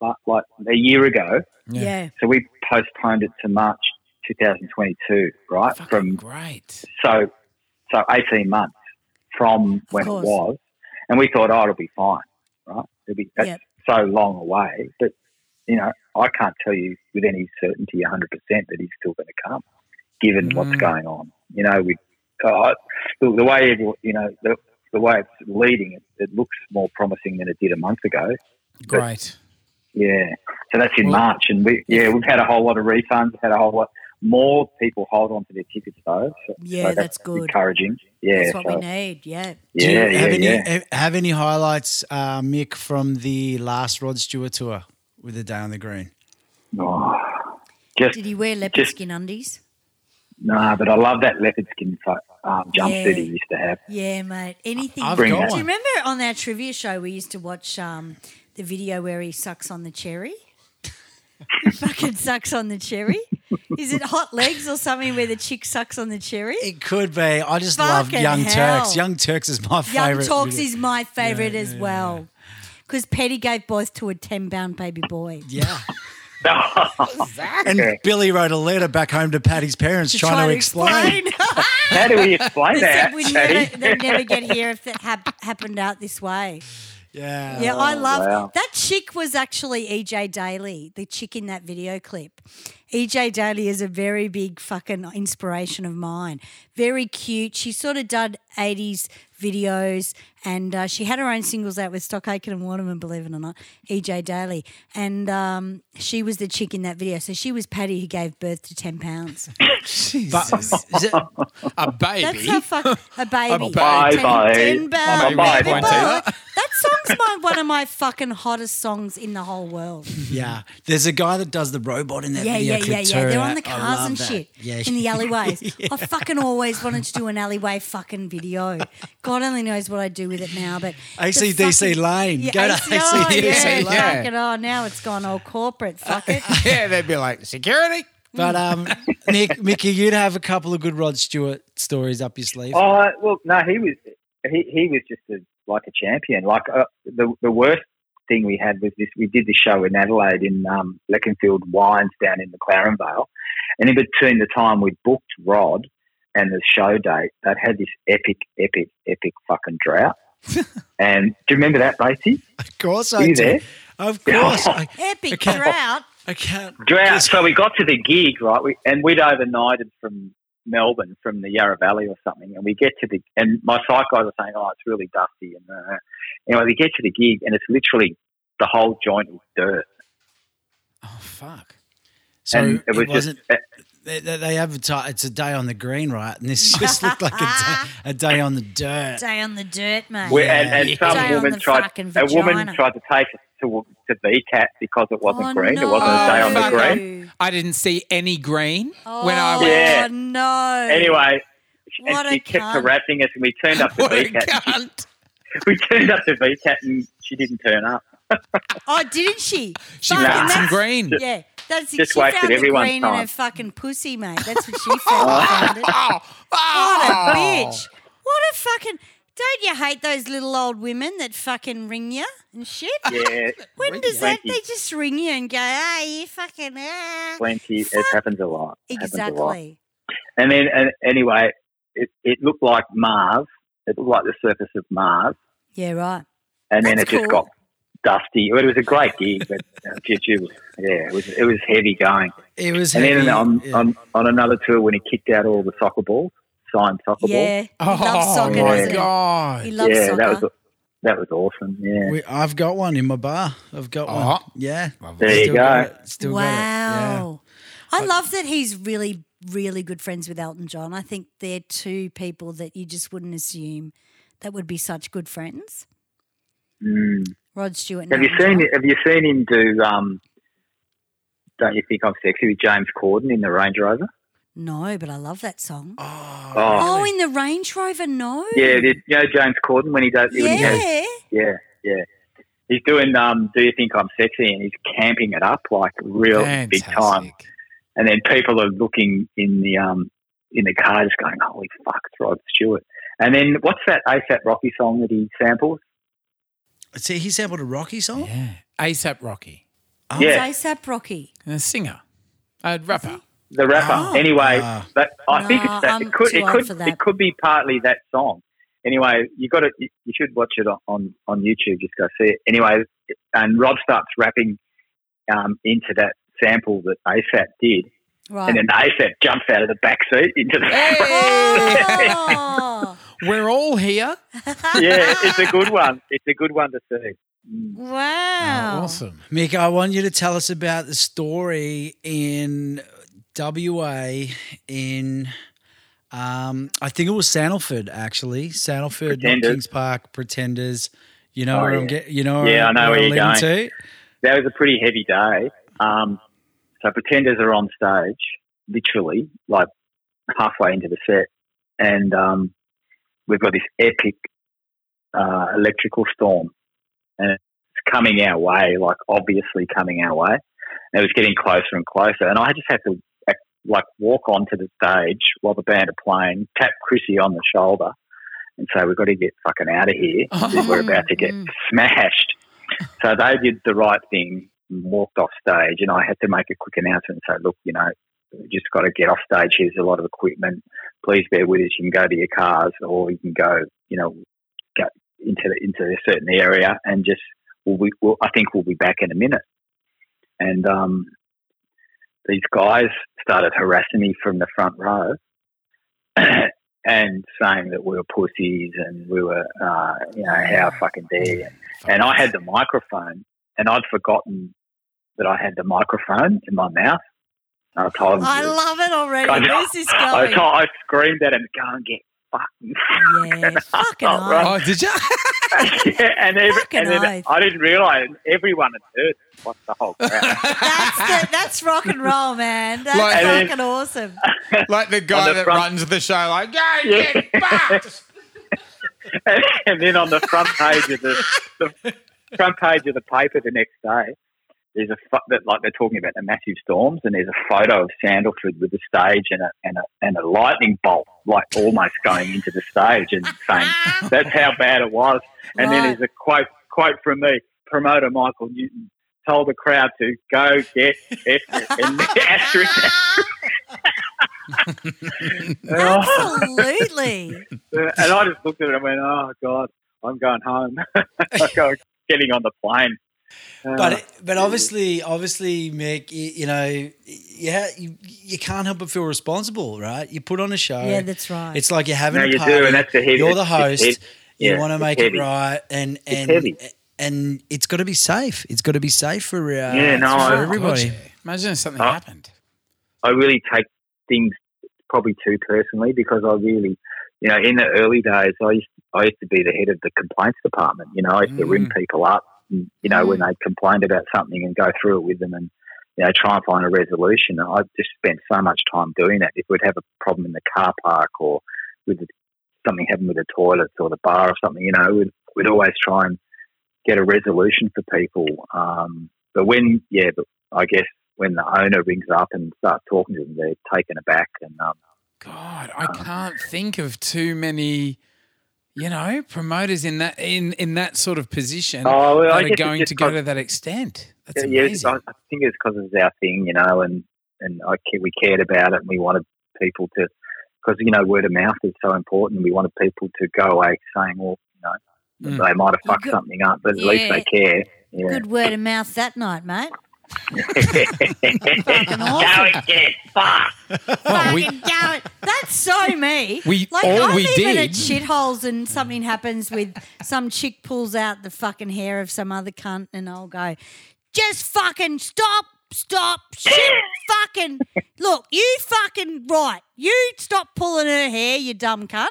like, like a year ago. Yeah. Yeah. So we postponed it to March 2022, right? fucking From great. so so 18 months from when it was, and we thought, oh, it'll be fine, right? It'll be that's Yep. so long away, but you know, I can't tell you with any certainty 100 percent that he's still going to come, given what's Mm. going on. You know, we uh, the, the way it, you know the the way it's leading, it, it looks more promising than it did a month ago. Great. Yeah, so that's in Well- March, and we yeah we've had a whole lot of refunds, had a whole lot more people hold on to their tickets though. So, Yeah, so that's good. encouraging. Yeah, That's what so, we need. Yeah. Do you yeah, have yeah, any yeah. have any highlights, uh, Mick, from the last Rod Stewart tour with the Day on the Green? Oh, just Did he wear leopard Just- skin undies? nah, but I love that leopard skin fu- um, jumpsuit Yeah. he used to have. Yeah, mate. Anything. I've Bring got that. Do you remember on our trivia show we used to watch um, the video where he sucks on the cherry? he [laughs] fucking sucks on the cherry. Is it Hot Legs or something where the chick sucks on the cherry? It could be. I just love Young hell. Turks. Young Turks is my favorite. Talks video. is my favourite Yeah, as yeah, well. Because Patty gave birth to a 10 pound baby boy. yeah. [laughs] How And Yeah. Billy wrote a letter back home to Patty's parents trying try to explain. How do we explain they that? said we'd Paddy? never, they'd never get here if it hap- happened out this way. Yeah. Yeah, I love wow. that chick was actually EJ Daly, the chick in that video clip. EJ Daly is a very big fucking inspiration of mine. Very cute. She sort of done 80s videos and uh, she had her own singles out with Stock Aitken and Waterman, believe it or not, EJ Daly. And um, she was the chick in that video. So she was Patty who gave birth to 10 pounds. [laughs] But A baby. That's how fuck a baby. Bye, Ten- bye. ten pound Bye, baby bye. That song's my one of my fucking hottest songs in the whole world. yeah. There's a guy that does the robot in that Yeah, video yeah, clip yeah, yeah. They're on the cars and that. shit Yeah. in the [laughs] alleyways. I fucking always wanted to do an alleyway fucking video. [laughs] God only knows what I'd do with it now, but ACDC fucking- Lane. Yeah, Go to AC ACDC yeah, Lane. fucking, oh, now it's gone all corporate. [laughs] Fuck it. [laughs] yeah, they'd be like, security. But um, [laughs] Nick, Mickey, you'd have a couple of good Rod Stewart stories up your sleeve. Oh well, no, he was he, he was just a, like a champion. Like uh, the the worst thing we had was this: we did this show in Adelaide in um, Leconfield Wines down in McLaren Vale, and in between the time we booked Rod and the show date, they'd had this epic, epic, epic fucking drought. [laughs] and do you remember that, Lacey? Of course Were I you do. there? Of course. I, [laughs] Epic Okay. drought. I can't. Drought. So we got to the gig, right? We, and we'd overnighted from Melbourne, from the Yarra Valley or something. And we get to the, and my site guys are saying, oh, it's really dusty. And uh, anyway, we get to the gig and it's literally the whole joint was dirt. Oh, fuck. So and it was just, wasn't. They, they they advertise it's a day on the green, right? And this [laughs] just looked like a day, a day on the dirt. [laughs] Day on the dirt, mate. we, and, and Yeah. some Day woman tried, fucking a woman tried to take us to, to VCAT because it wasn't Oh, green. no. It wasn't a day on the fuck. green. I didn't see any green Oh, when I was. Yeah. no. Anyway, What and a she kept cunt. harassing us and we turned up to What a VCAT. she- [laughs] we turned up to VCAT and she didn't turn up. Oh, didn't she? She Fucking found some green. Yeah, that's Just she wasted found the everyone's green in her fucking pussy, mate. That's what she found. found. [laughs] Oh, What a [laughs] oh. bitch! What a fucking! Don't you hate those little old women that fucking ring you and shit? Yeah, [laughs] When does that? Plenty. They just ring you and go, "Ah, you fucking ah." plenty. It happens a lot. It happens a lot. Exactly. And then, and anyway, it, it looked like Mars. It looked like the surface of Mars. Yeah, right. And then That's it just got dusty. But it was a great gig, but uh, it was, yeah, it was it was heavy going. It was And heavy. then on, yeah. on on another tour when he kicked out all the soccer balls, signed soccer Yeah, he Oh, loves soccer, my doesn't? God. He loves Yeah, soccer. that was that was awesome. Yeah, We, I've got one in my bar. I've got Oh. one. Yeah. there you Still go. got it. Still got it. wow. I love that he's really, really good friends with Elton John. I think they're two people that you just wouldn't assume that would be such good friends. Mm. Rod Stewart. Have you seen Have you seen him do? Um, Don't you think I'm sexy with James Corden in the Range Rover? No, but I love that song. Oh, Oh, Oh, in the Range Rover, no. yeah. did- You know James Corden when he does. When he has, Yeah. yeah, yeah. He's doing. Um, Do you think I'm sexy? And he's camping it up like real big time. And then people are looking in the um in the car, just going, "Holy fuck, it's Rod Stewart." And then what's that ASAP Rocky song that he samples? See, he sampled a Rocky song. Yeah. ASAP Rocky. Oh. Yeah. ASAP Rocky. A singer. A rapper. The rapper. Oh. anyway, Ah. but I think it's that. I'm it could. It could. that. It could be partly that song. Anyway, you got to. You you should watch it on- on on YouTube. Just go see it. Anyway, and Rod starts rapping um, into that sample that ASAP did, Right. and then ASAP jumps out of the back seat into the. [laughs] oh, [laughs] We're all here. [laughs] yeah, it's a good one. It's a good one to see. Mm. wow. Awesome. Mick, I want you to tell us about the story in WA in um, I think it was Sandalford actually. Sandalford, Pretenders. Kings Park, Pretenders. You know Oh, where I'm yeah. getting you know Yeah, I know where I'm you're going. to? that was a pretty heavy day. Um, so pretenders are on stage, literally, like halfway into the set, and um, we've got this epic uh, electrical storm, and it's coming our way, like obviously coming our way. And it was getting closer and closer, and I just had to like walk onto the stage while the band are playing, tap Chrissie on the shoulder, and say, "We've got to get fucking out of here. [laughs] We're about to get Mm. smashed." So they did the right thing and walked off stage, and I had to make a quick announcement and say, "Look, you know, just got to get off stage. Here's a lot of equipment. Please bear with us. You can go to your cars, or you can go, you know, go into the, into a certain area, and just we'll, we, we'll, I think we'll be back in a minute." And um, these guys started harassing me from the front row. [clears throat] And saying that we were pussies and we were, uh, you know, how fucking dare you. And I had the microphone, and I'd forgotten that I had the microphone in my mouth. And I told him, I love it already. I, Where's this I, told, I screamed at him, "Go and get fucking!" [laughs] Yeah, [laughs] fucking Oh, right. Oh, did you? [laughs] yeah, and, every, Fucking and then. I didn't realise everyone had heard like the whole crowd. That's the, that's rock and roll, man. That's Like- And then- fucking awesome. like the guy the that front- runs the show, like, go Yeah. get fucked. and, and then on the front page of the, the front page of the paper the next day, there's a that like they're talking about the massive storms, and there's a photo of Sandalford with the stage and a and a and a lightning bolt like almost going into the stage, and saying [laughs] that's how bad it was. And then there's a quote quote from me, promoter Michael Newton told the crowd to go get it and [laughs] asterisk. [laughs] Absolutely. and I just looked at it and went, "Oh God, I'm going home. I'm going, getting on the plane." Uh, But but obviously, obviously, Mick, you, you know, yeah, you, you can't help but feel responsible, right? You put on a show. Yeah, that's right. It's like you're having No, a you party. do, and that's the heavy- You're the host. it's you yeah, want to make heavy. it right, and and heavy. and it's got to be safe. It's got to be safe for uh, Yeah, no, for I- everybody. Imagine if something Oh. happened. I really take things probably too personally because I really, you know, in the early days, I used I used to be the head of the complaints department. You know, I used to ring people up, and, you know, when they complained about something and go through it with them and. You know, try and find a resolution. I just spent so much time doing that. If we'd have a problem in the car park or with something happened with the toilets or the bar or something, you know, we'd, we'd always try and get a resolution for people. Um, but when, yeah, but I guess when the owner rings up and starts talking to them, they're taken aback. And um, God, I can't think of too many, you know, promoters in that in in that sort of position oh, well, that are going to go to that extent. That's yeah, amazing. I, I think it's because it's our thing, you know, and and I we cared about it, and we wanted people to, because you know, word of mouth is so important. We wanted people to go away saying, well, you know, Mm. they might have fucked Good- something up, but at least they care. Yeah. Good word of mouth that night, mate. Go and get fucked. Oh, we- Fucking go it. That's so me. We- like all I'm we even did- at shitholes and something happens with some chick pulls out the fucking hair of some other cunt and I'll go, just fucking stop, stop, shit, [laughs] fucking look, you fucking right, you stop pulling her hair, you dumb cunt.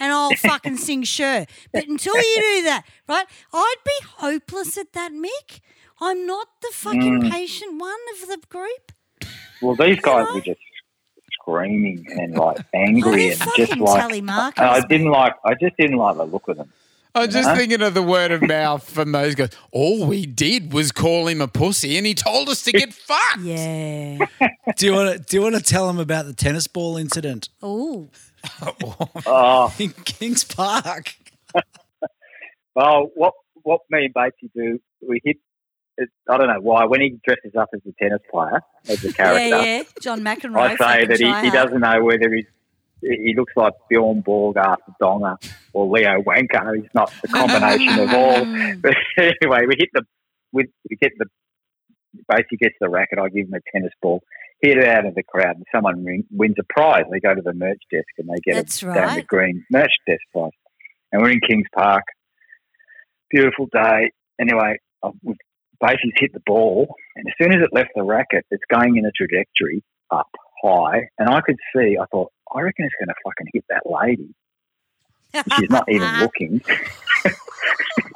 And I'll fucking [laughs] sing sure. But until you do that, right? I'd be hopeless at that, Mick. I'm not the fucking Mm. patient one of the group. Well, these guys were just screaming and like angry they're and just like. telemarketers, and I didn't like. I just didn't like the look of them. I'm just know? thinking of the word of mouth from those guys. All we did was call him a pussy, and he told us to get fucked. Yeah. [laughs] Do you want to do you want to tell him about the tennis ball incident Oh. Oh, [laughs] in Kings Park? [laughs] well, what what me and Batesy do, we hit. It, I don't know why. When he dresses up as a tennis player, as a character, Yeah, yeah. John McEnroe. I say that he, he doesn't know whether he's he looks like Bjorn Borg after Donga or Leo Wanker. He's not the combination of all. [laughs] But anyway, we hit the we, we get the basically gets the racket. I give him a tennis ball, hit it out of the crowd, and someone ring, wins a prize. They go to the merch desk and they get That's a right. Green merch desk prize. And we're in Kings Park. Beautiful day. Anyway, I- we basically hit the ball, and as soon as it left the racket, it's going in a trajectory up high, and I could see. I thought, I reckon it's going to fucking hit that lady. She's not even [laughs] looking.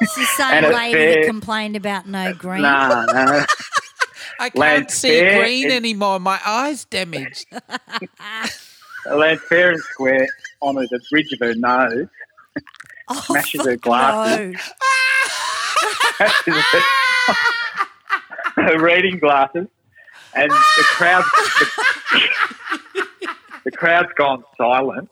It's the [laughs] same lady that complained about no green. Nah, no. I can't Lance see Fair green is- anymore. My eyes damaged. [laughs] It lands fair and square on the bridge of her nose, Oh, smashes her glasses. no. [laughs] her reading glasses, and the crowd, the, the crowd's gone silent.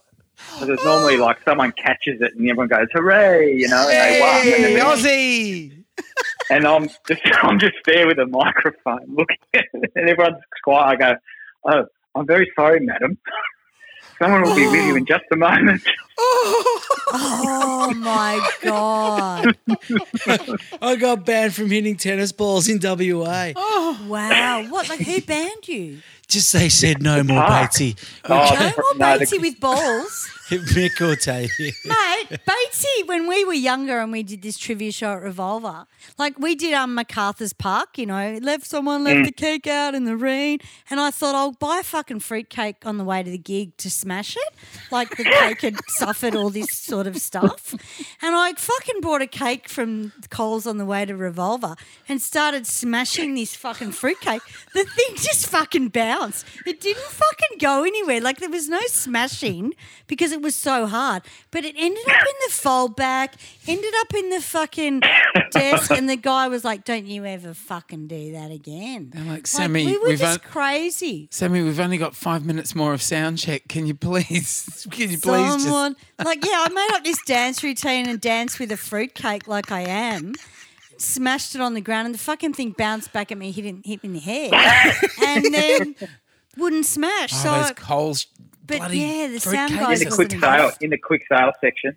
So there's normally like someone catches it and everyone goes hooray, you know, and they won. And, Hey, then- Aussie! [laughs] and I'm just [laughs] I'm just there with a microphone looking, at [laughs] it, and everyone's quiet. I go, oh, I'm very sorry, madam. [laughs] Someone will be with you in just a moment. Oh my god! I got banned from hitting tennis balls in WA. Oh Wow, what? Like who banned you? Just they said no more, ah. Park. Batesy. Oh, No more no, the- with balls. Mick will tell you. Mate, Batesy, when we were younger and we did this trivia show at Revolver, like we did um MacArthur's Park, you know, left someone left the cake out in the rain, and I thought I'll buy a fucking fruit cake on the way to the gig to smash it, like the cake had [laughs] suffered all this sort of stuff, and I fucking bought a cake from Coles on the way to Revolver and started smashing this fucking fruit cake. The thing just fucking bounced. It didn't fucking go anywhere. Like there was no smashing because it was so hard. But it ended up in the [laughs] fold back, ended up in the fucking desk, and the guy was like, "Don't you ever fucking do that again." They're like, Sammy, we were we've just on- crazy. Sammy, we've only got five minutes more of sound check. Can you please, [laughs] can you please Someone just like, yeah, I made up this dance routine and danced with a fruitcake like I am. Smashed it on the ground and the fucking thing bounced back at me, hit, in, hit me in the head, [laughs] and then wouldn't smash. Oh, so, those Coles but bloody yeah, the sound guys in the quick sale in the quick sale section.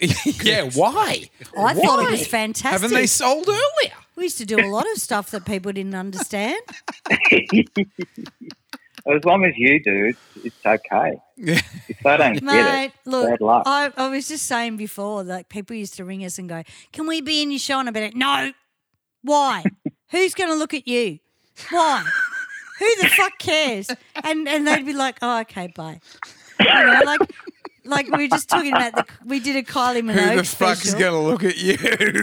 [laughs] yeah, why? I thought it was fantastic. Haven't they sold earlier? We used to do a lot of stuff that people didn't understand. [laughs] [laughs] As long as you do, it's, it's okay. If they don't get it, look, bad luck. I, I was just saying before, like people used to ring us and go, "Can we be in your show?" And I'd be like, "No, why? Who's going to look at you? Why? Who the fuck cares?" And and they'd be like, "Oh, okay, bye." You know, like like we were just talking about the we did a Kylie Minogue Who the fuck's special. going to look at you?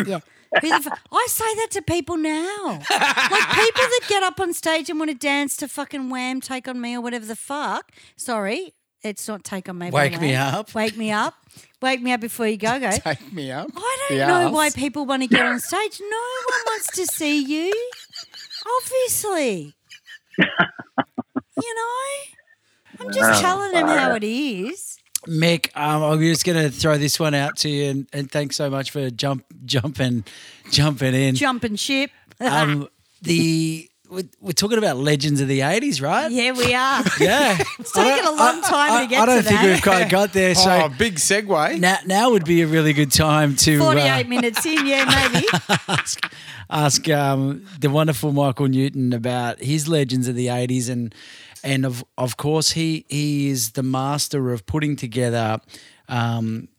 Yeah. Who the fu- I say that to people now. Like people that get up on stage and want to dance to fucking Wham, Take on Me, or whatever the fuck. Sorry, it's not Take on Me. by Wake Me Up. Wake Me Up. Wake me up before you go go. Take me up. I don't the know arse. why people want to get on stage. No one wants to see you. Obviously. [laughs] you know? I'm just Oh, telling them how it is. Mick, um, I'm just going to throw this one out to you, and, and thanks so much for jump jumping [laughs] jumping in. Jumping ship. [laughs] Um, the we're, we're talking about legends of the '80s, right? yeah, we are. [laughs] Yeah, [laughs] It's taken a long time I, to get I don't to think that. we've quite got there. So Oh, big segue. now, now would be a really good time to uh, 48 minutes in, yeah, maybe. [laughs] ask um, the wonderful Michael Newton about his legends of the '80s, and and of of course he he is the master of putting together. Um, th-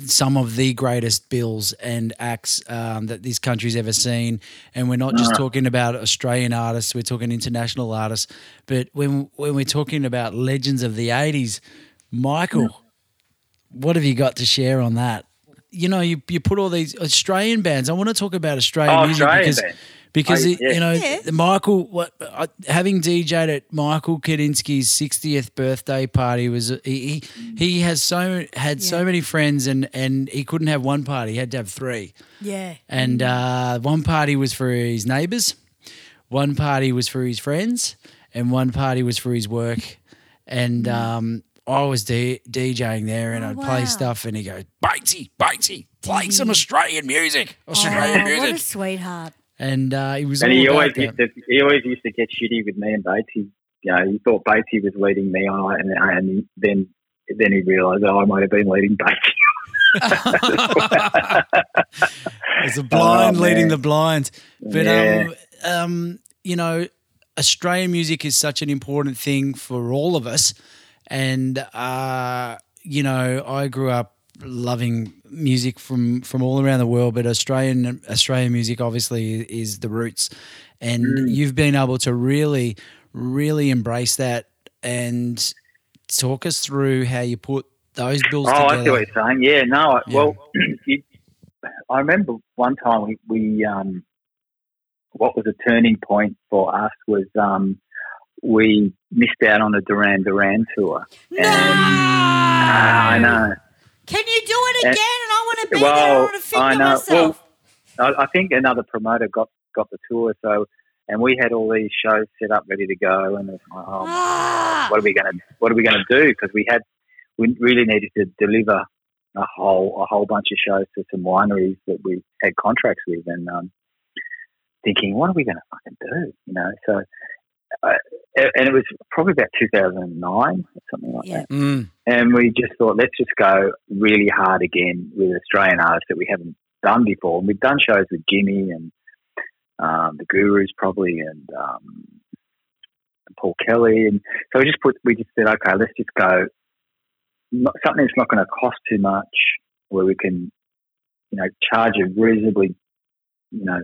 some of the greatest bills and acts um, that this country's ever seen, and we're not just talking about Australian artists; we're talking international artists. But when when we're talking about legends of the '80s, Michael, what have you got to share on that? You know, you, you put all these Australian bands. I want to talk about Australian Oh, music Australian because bands. Because Oh, it, yeah. you know Yeah. Michael what I, having DJ'd at Michael Gudinski's 60th birthday party was he he, he has so had so many friends and and he couldn't have one party he had to have three Yeah. and uh, one party was for his neighbours one party was for his friends and one party was for his work and um, I was D- DJing there and Oh, I'd wow. play stuff and he goes Batesy Batesy play some Australian music Australian Oh, what a music sweetheart. And uh, he was And he about always that. used to he always used to get shitty with me and Batesy. You know, he thought Batesy was leading me on, and, and then then he realised, oh, I might have been leading Batesy. [laughs] It's a blind Oh, leading the blind. But Yeah. um, um, you know, Australian music is such an important thing for all of us, and uh, you know, I grew up loving music from from all around the world, but Australian Australian music obviously is the roots, and Mm. you've been able to really, really embrace that and talk us through how you put those bills Oh, I see together. what you're saying. Yeah, no. I- Yeah. Well, [clears throat] you, I remember one time we, we um, what was a turning point for us was um, we missed out on a Duran Duran tour. No! Ah, I know. Can you do it again? And I want to be there. I want to finger myself. Well, I, I think another promoter got got the tour, so and we had all these shows set up, ready to go, and it was like, oh, ah, what are we going to what are we going to do? Because we had we really needed to deliver a whole a whole bunch of shows to some wineries that we had contracts with, and um, thinking, what are we going to fucking do? You know, so. Uh, and it was probably about 2009 or something like Yeah. that. Mm. And we just thought, let's just go really hard again with Australian artists that we haven't done before. And we've done shows with Jimmy and um, the Gurus probably and um, Paul Kelly. And so we just put, we just said, okay, let's just go not, something that's not going to cost too much where we can, you know, charge a reasonably, you know,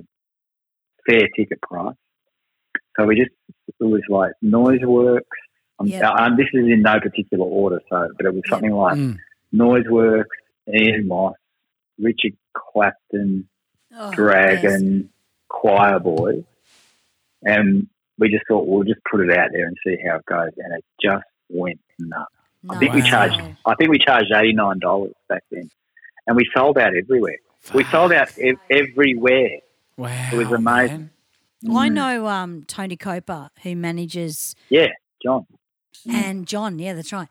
fair ticket price. So we just, it was like Noiseworks. Um, Yeah. um, this is in no particular order, so, but it was Yeah. something like Mm. Noiseworks, Ian Moss, Richard Clapton, oh, Dragon, Choir Boys, and we just thought we'll just put it out there and see how it goes, and it just went nuts. yes. I think we charged, I think we charged eighty nine dollars back then, and we sold out everywhere. We sold out ev- everywhere. Wow, It was amazing. man. I Mm. know um, Tony Coper, who manages, Yeah, John. and John. Yeah, that's right.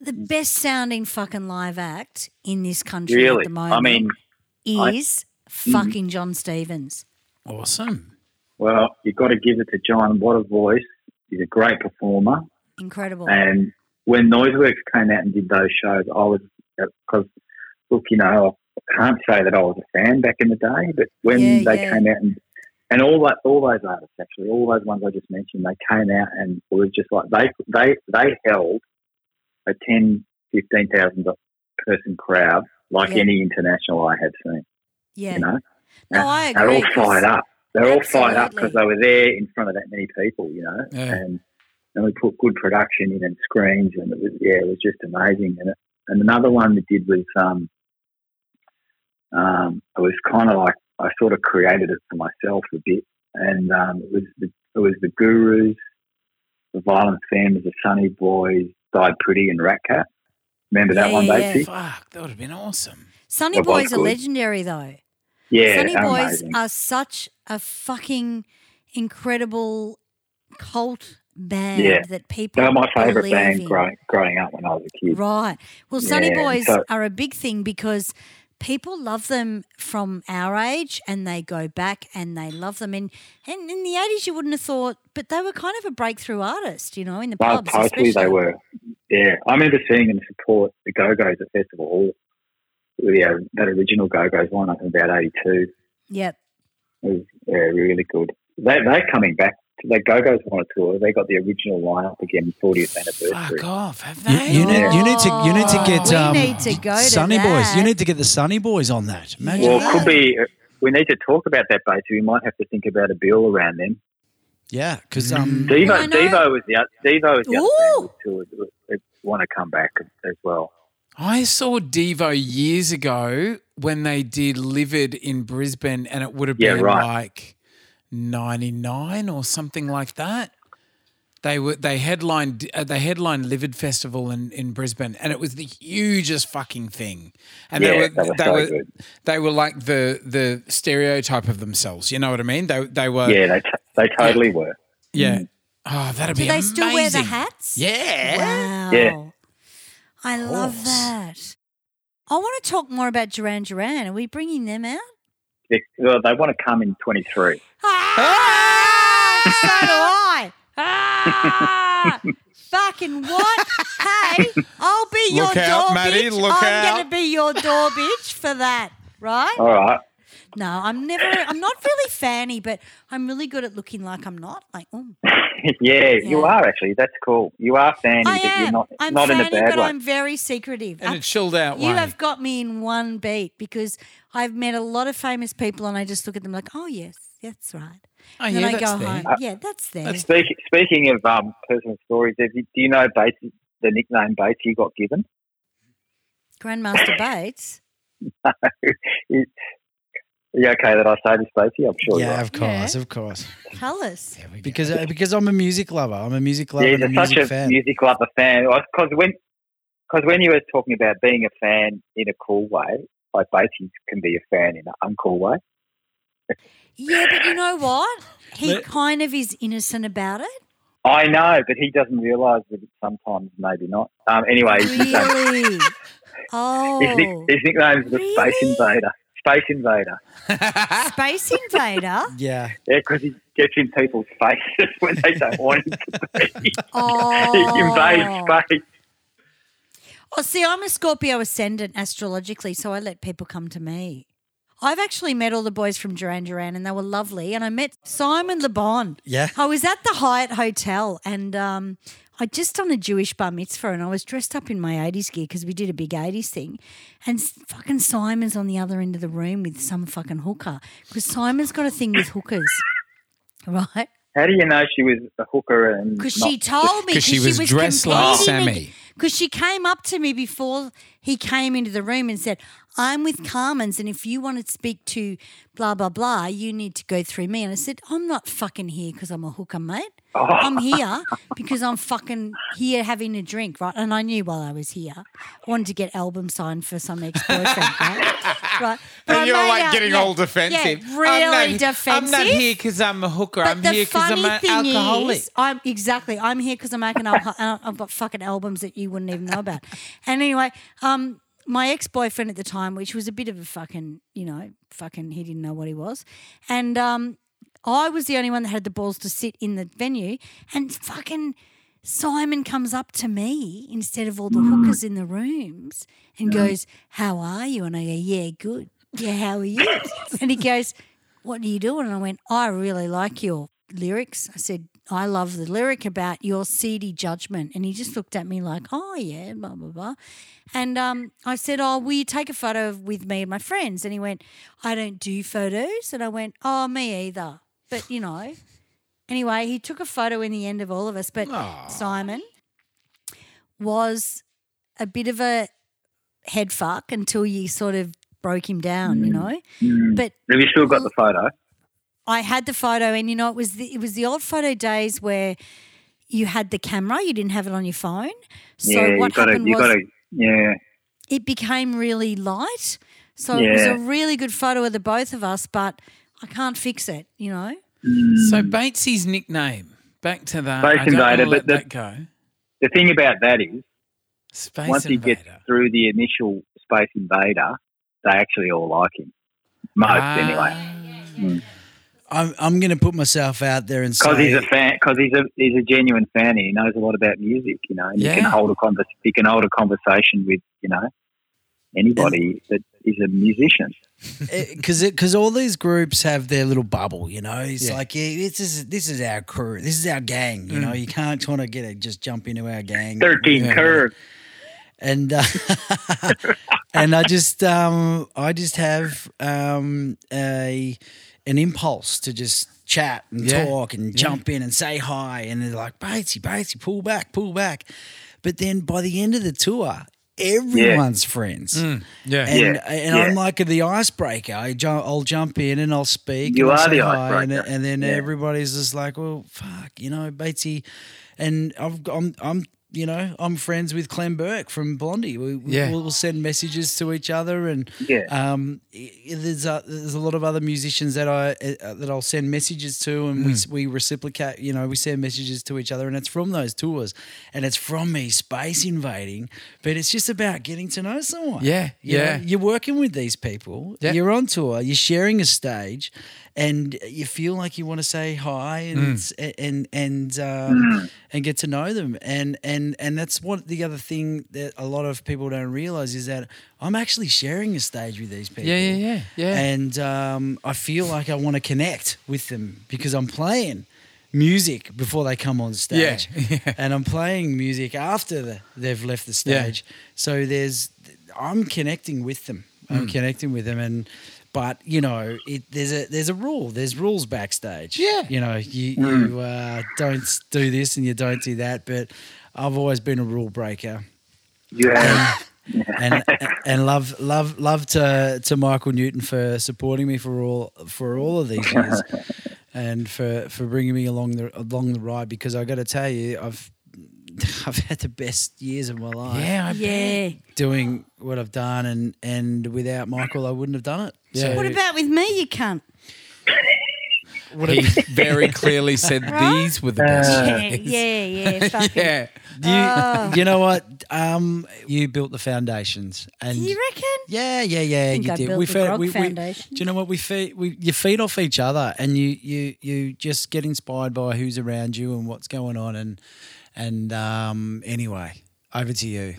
The best sounding fucking live act in this country Really, at the moment I mean, I- is fucking Jon Stevens. Awesome. well, you've got to give it to John. What a voice! He's a great performer. Incredible. And when Noiseworks came out and did those shows, I was because look, you know, I can't say that I was a fan back in the day, but when Yeah, they yeah. came out and and all that, all those artists actually, all those ones I just mentioned, they came out and it was just like they they they held a 10, 15,000 person crowd like Yeah. any international I had seen. yeah. You know, No, I they're all all 'cause- fired up. They're all fired up because they were there in front of that many people, you know, Yeah. and and we put good production in and screens, and it was yeah, it was just amazing. And it, and another one we did was um, um, it was kind of like I sort of created it for myself a bit, and um, it was the, it was the Gurus, the Violent Femmes, the Sunny Boys, Died Pretty, and Rat Cat. Remember that Yeah, one, yeah, yeah. Fuck, that would have been awesome. Sunny That was Boys are good. legendary though. Yeah, Sunny Boys amazing. are such a fucking incredible cult band Yeah. that people They were my favourite band growing, growing up when I was a kid. Right. Well, Sunny Yeah, Boys so- are a big thing because people love them from our age and they go back and they love them. And, and in the 80s, you wouldn't have thought, but they were kind of a breakthrough artist, you know, in the Well, pubs. totally, they were. Yeah, I remember seeing them support the Go Go's at Festival Hall. Yeah, that original Go Go's one, I think about '82. Yep. It was yeah, really good. They, they're coming back. The Go Go's on a tour. They got the original lineup again, 40th anniversary. Fuck off, have You, they? you need, you need to you need to Oh, get we um, need to go to Sunny Boys. You need to get the Sunny Boys on that. Imagine Well, Yeah. it could be. We need to talk about that, Batesy. We might have to think about a bill around them. Yeah, because um, Devo, Devo was the Devo was the Ooh. other band with that want to come back as well. I saw Devo years ago when they did Livid in Brisbane, and it would have Yeah, been right. like '99 or something like that. They were they headlined uh, they headlined Livid Festival in, in Brisbane, and it was the hugest fucking thing. And Yeah, they were that was they so were good. they were like the the stereotype of themselves. You know what I mean? They they were Yeah, they t- they totally were. yeah. Oh, that'd be Do be they still wear the hats? Yeah. Wow. Yeah. I love that. I want to talk more about Duran Duran. Are we bringing them out? They, well, they want to come in 23. Ah, [laughs] so do I. Ah, fucking what? Hey, I'll be your Look out, door Maddie, bitch. look I'm out. gonna be your door bitch for that, right? All right. No, I'm never. I'm not really fanny, but I'm really good at looking like I'm not. Like, oh, [laughs] yeah, you are actually. That's cool. You are fanny, I but you're am. not, I'm not in fanny, a bad but way. I'm very secretive. And I- a chilled out You way. have got me in one beat because I've met a lot of famous people and I just look at them like, oh, yes, that's right. oh, And yeah, then I that's go there. home. yeah, that's there. Speak, speaking of um, personal stories, have you, do you know Bates, the nickname Bates you got given? Grandmaster Bates. [laughs] You- Are you okay that I say this, Batesy? I'm sure you yeah, are. of course, of course. Tell us. There we go. Because uh, because I'm a music lover. I'm a music lover Yeah, and a you're such music a fan. music lover fan. Because when, cause when you were talking about being a fan in a cool way, like Batesy can be a fan in an uncool way. Yeah, but you know what? He Let- kind of is innocent about it. I know, but he doesn't realise that it's sometimes maybe not. Um, anyway, his, nickname- Really? [laughs] Oh. his, nick, his nickname's the Space Really? Invader. Space Invader. Space Invader? [laughs] Yeah. Yeah, because he gets in people's faces [laughs] when they don't want him to be. Oh. he invades space. Oh, see, I'm a Scorpio ascendant astrologically, so I let people come to me. I've actually met all the boys from Duran Duran, and they were lovely. And I met Simon Le Bon. Yeah. I was at the Hyatt Hotel, and um, I just done a Jewish bar mitzvah, and I was dressed up in my '80s gear because we did a big '80s thing. And fucking Simon's on the other end of the room with some fucking hooker because Simon's got a thing with hookers, [coughs] right? How do you know she was a hooker and Because not she told me 'Cause she was dressed like Sammy. Because she came up to me before he came into the room and said, "I'm with Carmen's, and if you want to speak to blah blah blah, you need to go through me." And I said, "I'm not fucking here because I'm a hooker, mate. Oh. I'm here because I'm fucking here having a drink, right?" And I knew while I was here, I wanted to get album signed for some ex boyfriend, [laughs] right? right? But And you're like out- getting yeah, all defensive. Yeah, really I'm not, defensive. I'm not here because I'm a hooker. But I'm here because I'm an alcoholic. is, I'm exactly. I'm here because I'm making. alco- uh, [laughs] I've got fucking albums that you wouldn't even know about. And anyway, um, my ex boyfriend at the time, which was a bit of a fucking, you know, fucking, he didn't know what he was, and um, I was the only one that had the balls to sit in the venue, and fucking. Simon comes up to me instead of all the hookers in the rooms and goes, How are you? And I go, Yeah, good. Yeah, how are you? [laughs] and he goes, What are you doing? And I went, I really like your lyrics. I said, I love the lyric about your seedy judgment. And he just looked at me like, Oh, yeah, blah, blah, blah. And um, I said, Oh, will you take a photo with me and my friends? And he went, I don't do photos. And I went, Oh, me either. But, you know, anyway, he took a photo in the end of all of us. But Simon was a bit of a head fuck until you sort of broke him down, you mm. know? Mm. But Have you still got the photo? I had the photo, and you know, it was the, it was the old photo days where you had the camera, you didn't have it on your phone. So yeah, what you got to happened you was got to Yeah. it became really light. So it was Yeah. a really good photo of the both of us, but I can't fix it, you know? So Batesy's nickname. Back to that. Space I don't Invader, let but the- that go. The thing about that is, Space once he gets through the initial Space Invader, they actually all like him. Most Ah. anyway. I'm, I'm going to put myself out there and Because say he's a fan. Because he's a he's a genuine fan. And he knows a lot about music. You know, and he can hold a convers- He can hold a conversation with you know anybody that is a musician. Because because all these groups have their little bubble, you know. It's Yeah. like yeah, this is this is our crew, this is our gang. You know, Mm. you can't kind of get a, just jump into our gang. Thirteen Yeah. curve. and uh, [laughs] and I just um I just have um a an impulse to just chat and Yeah. talk and jump in and say hi, and they're like Batesy, Batesy, pull back, pull back. But then by the end of the tour, everyone's friends. Mm, yeah. And, Yeah, and yeah. I'm like the icebreaker. I ju- I'll jump in and I'll speak. You and I'll are the hi, and, icebreaker. and then Yeah. everybody's just like, "Well, fuck, you know, Batesy," and I've, I'm, I'm, you know, I'm friends with Clem Burke from Blondie. We, we- Yeah. we'll send messages to each other, and Yeah. um, i- i- there's a, there's a lot of other musicians that I uh, that I'll send messages to, and Mm. we we reciprocate. You know, we send messages to each other, and it's from those tours, and it's from me space invading. But it's just about getting to know someone. Yeah, You know, yeah. you're working with these people. Yeah. You're on tour. You're sharing a stage, and you feel like you want to say hi and Mm. it's- and and um, and get to know them. And and and that's what the other thing that a lot of people don't realize is that I'm actually sharing a stage with these people. Yeah, yeah, yeah, yeah. And um, I feel like I want to connect with them because I'm playing music before they come on stage, [laughs] Yeah. and I'm playing music after the, they've left the stage. Yeah. So there's, I'm connecting with them. Mm. I'm connecting with them, and but you know, it, there's a there's a rule. There's rules backstage. Yeah. you know, you you uh, don't do this and you don't do that. But I've always been a rule breaker Yeah. and and love love love to to Michael Newton for supporting me for all for all of these years, [laughs] and for for bringing me along the along the ride. Because I got to tell you, I've [laughs] I've had the best years of my life yeah, I. Yeah. doing what I've done, and and without Michael, I wouldn't have done it. Yeah. What about with me, you cunt? He very clearly said [laughs] these were the best Yeah, years. yeah, yeah. [laughs] Fucking. Yeah. You, Oh. you know what? Um, you built the foundations, and You reckon? Yeah, yeah, yeah. think you I did. built we the fed, Grog we, we, do you know what we feed? We you feed off each other, and you you you just get inspired by who's around you and what's going on, and and um, anyway, over to you.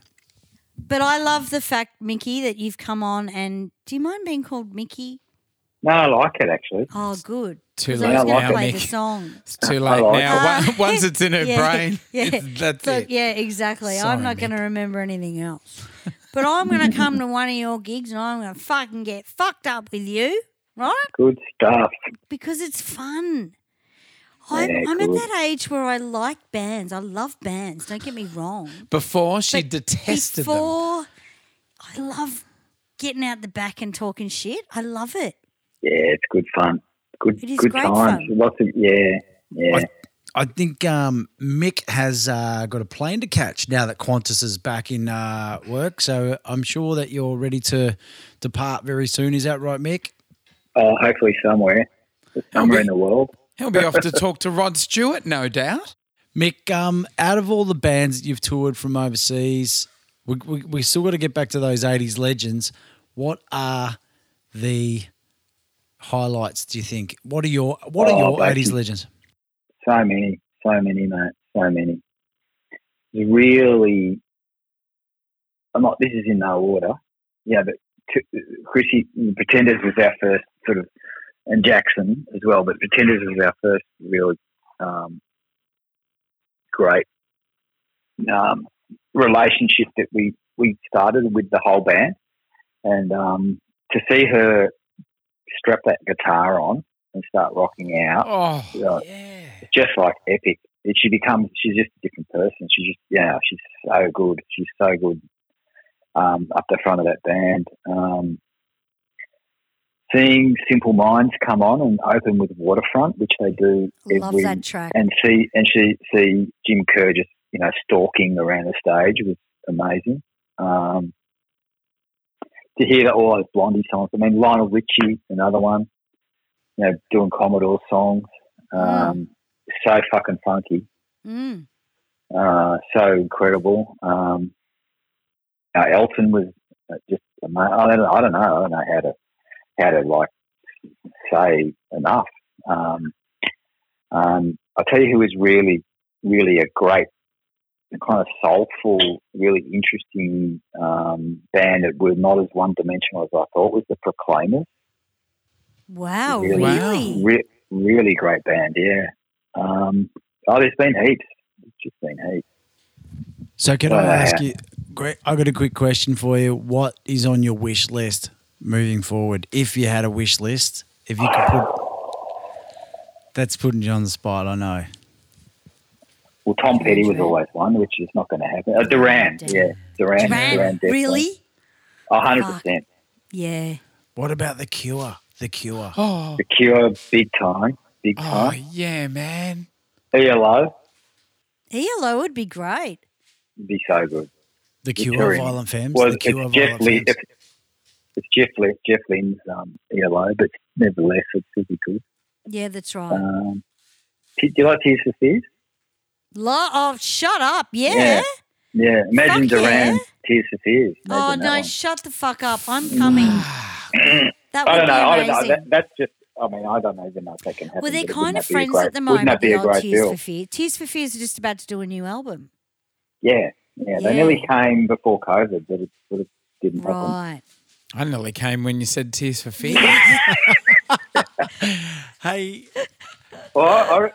But I love the fact, Mickey, that you've come on and do you mind being called Mickey? No, I like it actually. Oh, good. Too 'Cause late I was now, play Mick. the song. It's too late like now. it. Once- [laughs] Once it's in her Yeah, brain, [laughs] yeah. [laughs] that's So, it. yeah, exactly. Sorry, I'm not going to remember anything else. But I'm going to come to one of your gigs and I'm going to fucking get fucked up with you, right? Good stuff. Because it's fun. I'm, Yeah, I'm at that age where I like bands. I love bands. Don't get me wrong. Before she But detested them. before, I love getting out the back and talking shit. I love it. Yeah, it's good fun. Good, It is good great times. fun. Lots of yeah, yeah. I think um, Mick has uh, got a plane to catch now that Qantas is back in uh, work. So I'm sure that you're ready to depart very soon. Is that right, Mick? Oh, hopefully somewhere, somewhere in the world. He'll be off to talk to Rod Stewart, no doubt. Mick, um, out of all the bands that you've toured from overseas, we, we, we still got to get back to those 80s legends. What are the highlights, do you think? What are your What are Oh, your 80s basically- legends? So many, so many, mate. So many. It's really, I'm not. This is in no order. Yeah, but t- Chrissie Pretenders was our first sort of, and Jackson as well. But Pretenders was our first really um, great um, relationship that we we started with the whole band, and um, to see her strap that guitar on and start rocking out Oh, Yeah. yeah. it's just like epic. It- She becomes she's just a different person. She's just yeah, she's so good. She's so good um, up the front of that band. Um, seeing Simple Minds come on and open with Waterfront, which they do Love every, that track. and see and she see Jim Kerr just you know stalking around the stage was amazing. Um, to hear all those Blondie songs. I mean, Lionel Richie, another one. You know, doing Commodore songs. Um, So fucking funky. Mm. Uh, so incredible. Um, Elton was uh, just I don't, I don't know. I don't know how to how to like say enough. Um, um, I'll tell you who was really, really a great, kind of soulful, really interesting um, band that were not as one dimensional as I thought was the Proclaimers. Wow, Really? really? Re- really great band, yeah. Um, oh, there's been heaps. There's just been heaps. So can Uh, I ask you? Great. I got a quick question for you. What is on your wish list moving forward? If you had a wish list, if you could put, that's putting you on the spot. I know. Well, Tom Petty was always one, which is not going to happen. Uh, Duran, yeah, Duran, Duran, Duran, really? A hundred percent. Yeah. What about the Cure? The Cure. Oh, The Cure, big time, big oh time. yeah, man. ELO ELO would be great. would be so good. The Cure, touring. Violent Femmes. Well, the Cure, it's Violent Lee. Femmes. It's, Jeff Lee, Jeff Lynne's um, ELO, but nevertheless, it's pretty good. Yeah, that's right. Um, do you like Tears for Fears? Lo- oh, shut up. Yeah. Yeah. Yeah, imagine Fuck Duran, yeah. Tears for Fears. Oh, no, shut the fuck up. I'm coming. [sighs] that would I don't know. I don't know. That, that's just. I mean, I don't even know if that can happen. well, they're kind of that be a friends great- at the Wouldn't moment, that be a great Tears deal? for Fears. Tears for Fears are just about to do a new album. Yeah, yeah, Yeah. They nearly came before COVID, but it sort of didn't happen. Right. I nearly came when you said Tears for Fears. [laughs] Hey, Well, I,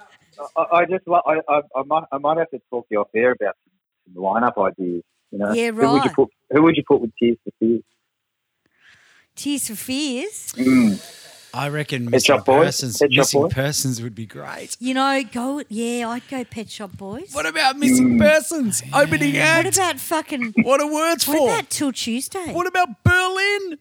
I, I just I, I, I might I might have to talk to you off there about some lineup ideas. You know, Yeah, Who would you right. put? Who would you put with Tears for Fears? Tears for Fears. Mm. I reckon Pet missing Shop Boys? persons. Pet Shop Missing Boys? persons would be great. You know, go. Yeah, I'd go Pet Shop Boys. what about Missing mm. Persons? Opening act. What about fucking? What are words for? What about Till Tuesday? What about Berlin?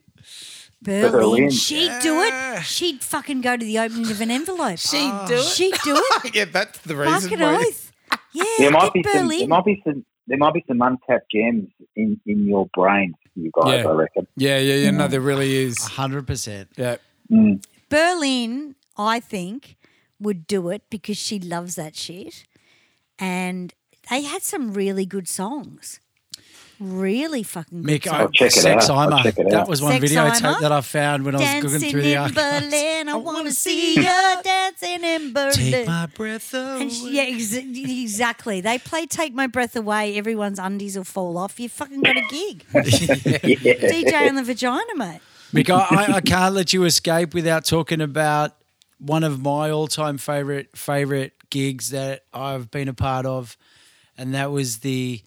Berlin. Berlin. She'd do it. She'd fucking go to the opening of an envelope. She'd ah. do it. She'd do it. [laughs] yeah, that's the reason. Fucking why. oath. Yeah, There might get be some. There might be some. There might be some untapped gems in, in your brain, you guys. Yeah. I reckon. Yeah, yeah, yeah. No, mm. there really is. hundred percent. Yeah. Mm. Berlin, I think, would do it because she loves that shit. And they had some really good songs. Really fucking good Mick, I, songs. check it out. Check it That out. was one Sexheimer? videotape that I found when I was Dancing looking through the in archives. Berlin, I want to see you dancing in Berlin. Take my breath away. And she- yeah, ex- exactly. They play "Take My Breath Away." Everyone's undies will fall off. You fucking got a gig. [laughs] DJ on the vagina, mate. Mick, I, I, I can't let you escape without talking about one of my all-time favorite favorite gigs that I've been a part of, and that was the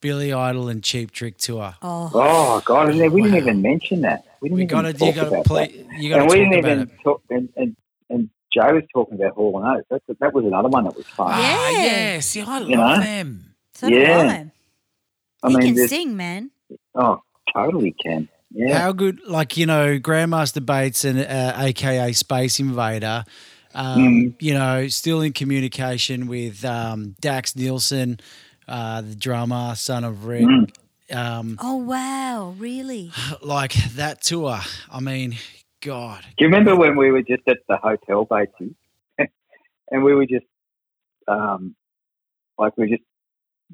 Billy Idol and Cheap Trick tour. Oh, Oh God! and We didn't even mention that. We didn't We even gotta, you talk gotta about play, that. you and we didn't even talk. And, and, and Joe was talking about Hall and Oates. That's, that was another one that was fun. Ah, Yeah. yeah. See, I love You know? them. so Yeah. I. I he mean, can sing, man. oh, totally can. Yeah. How good, like you know, Grandmaster Baitz and uh, AKA Space Invader, um, Mm. you know, still in communication with um, Daxx Nielsen, uh, the drummer, son of Rick. Mm. Um, Oh wow, really? [sighs] like that tour. I mean, God, Do you remember when we were just at the hotel, Batesy, [laughs] and we were just, um, like we just,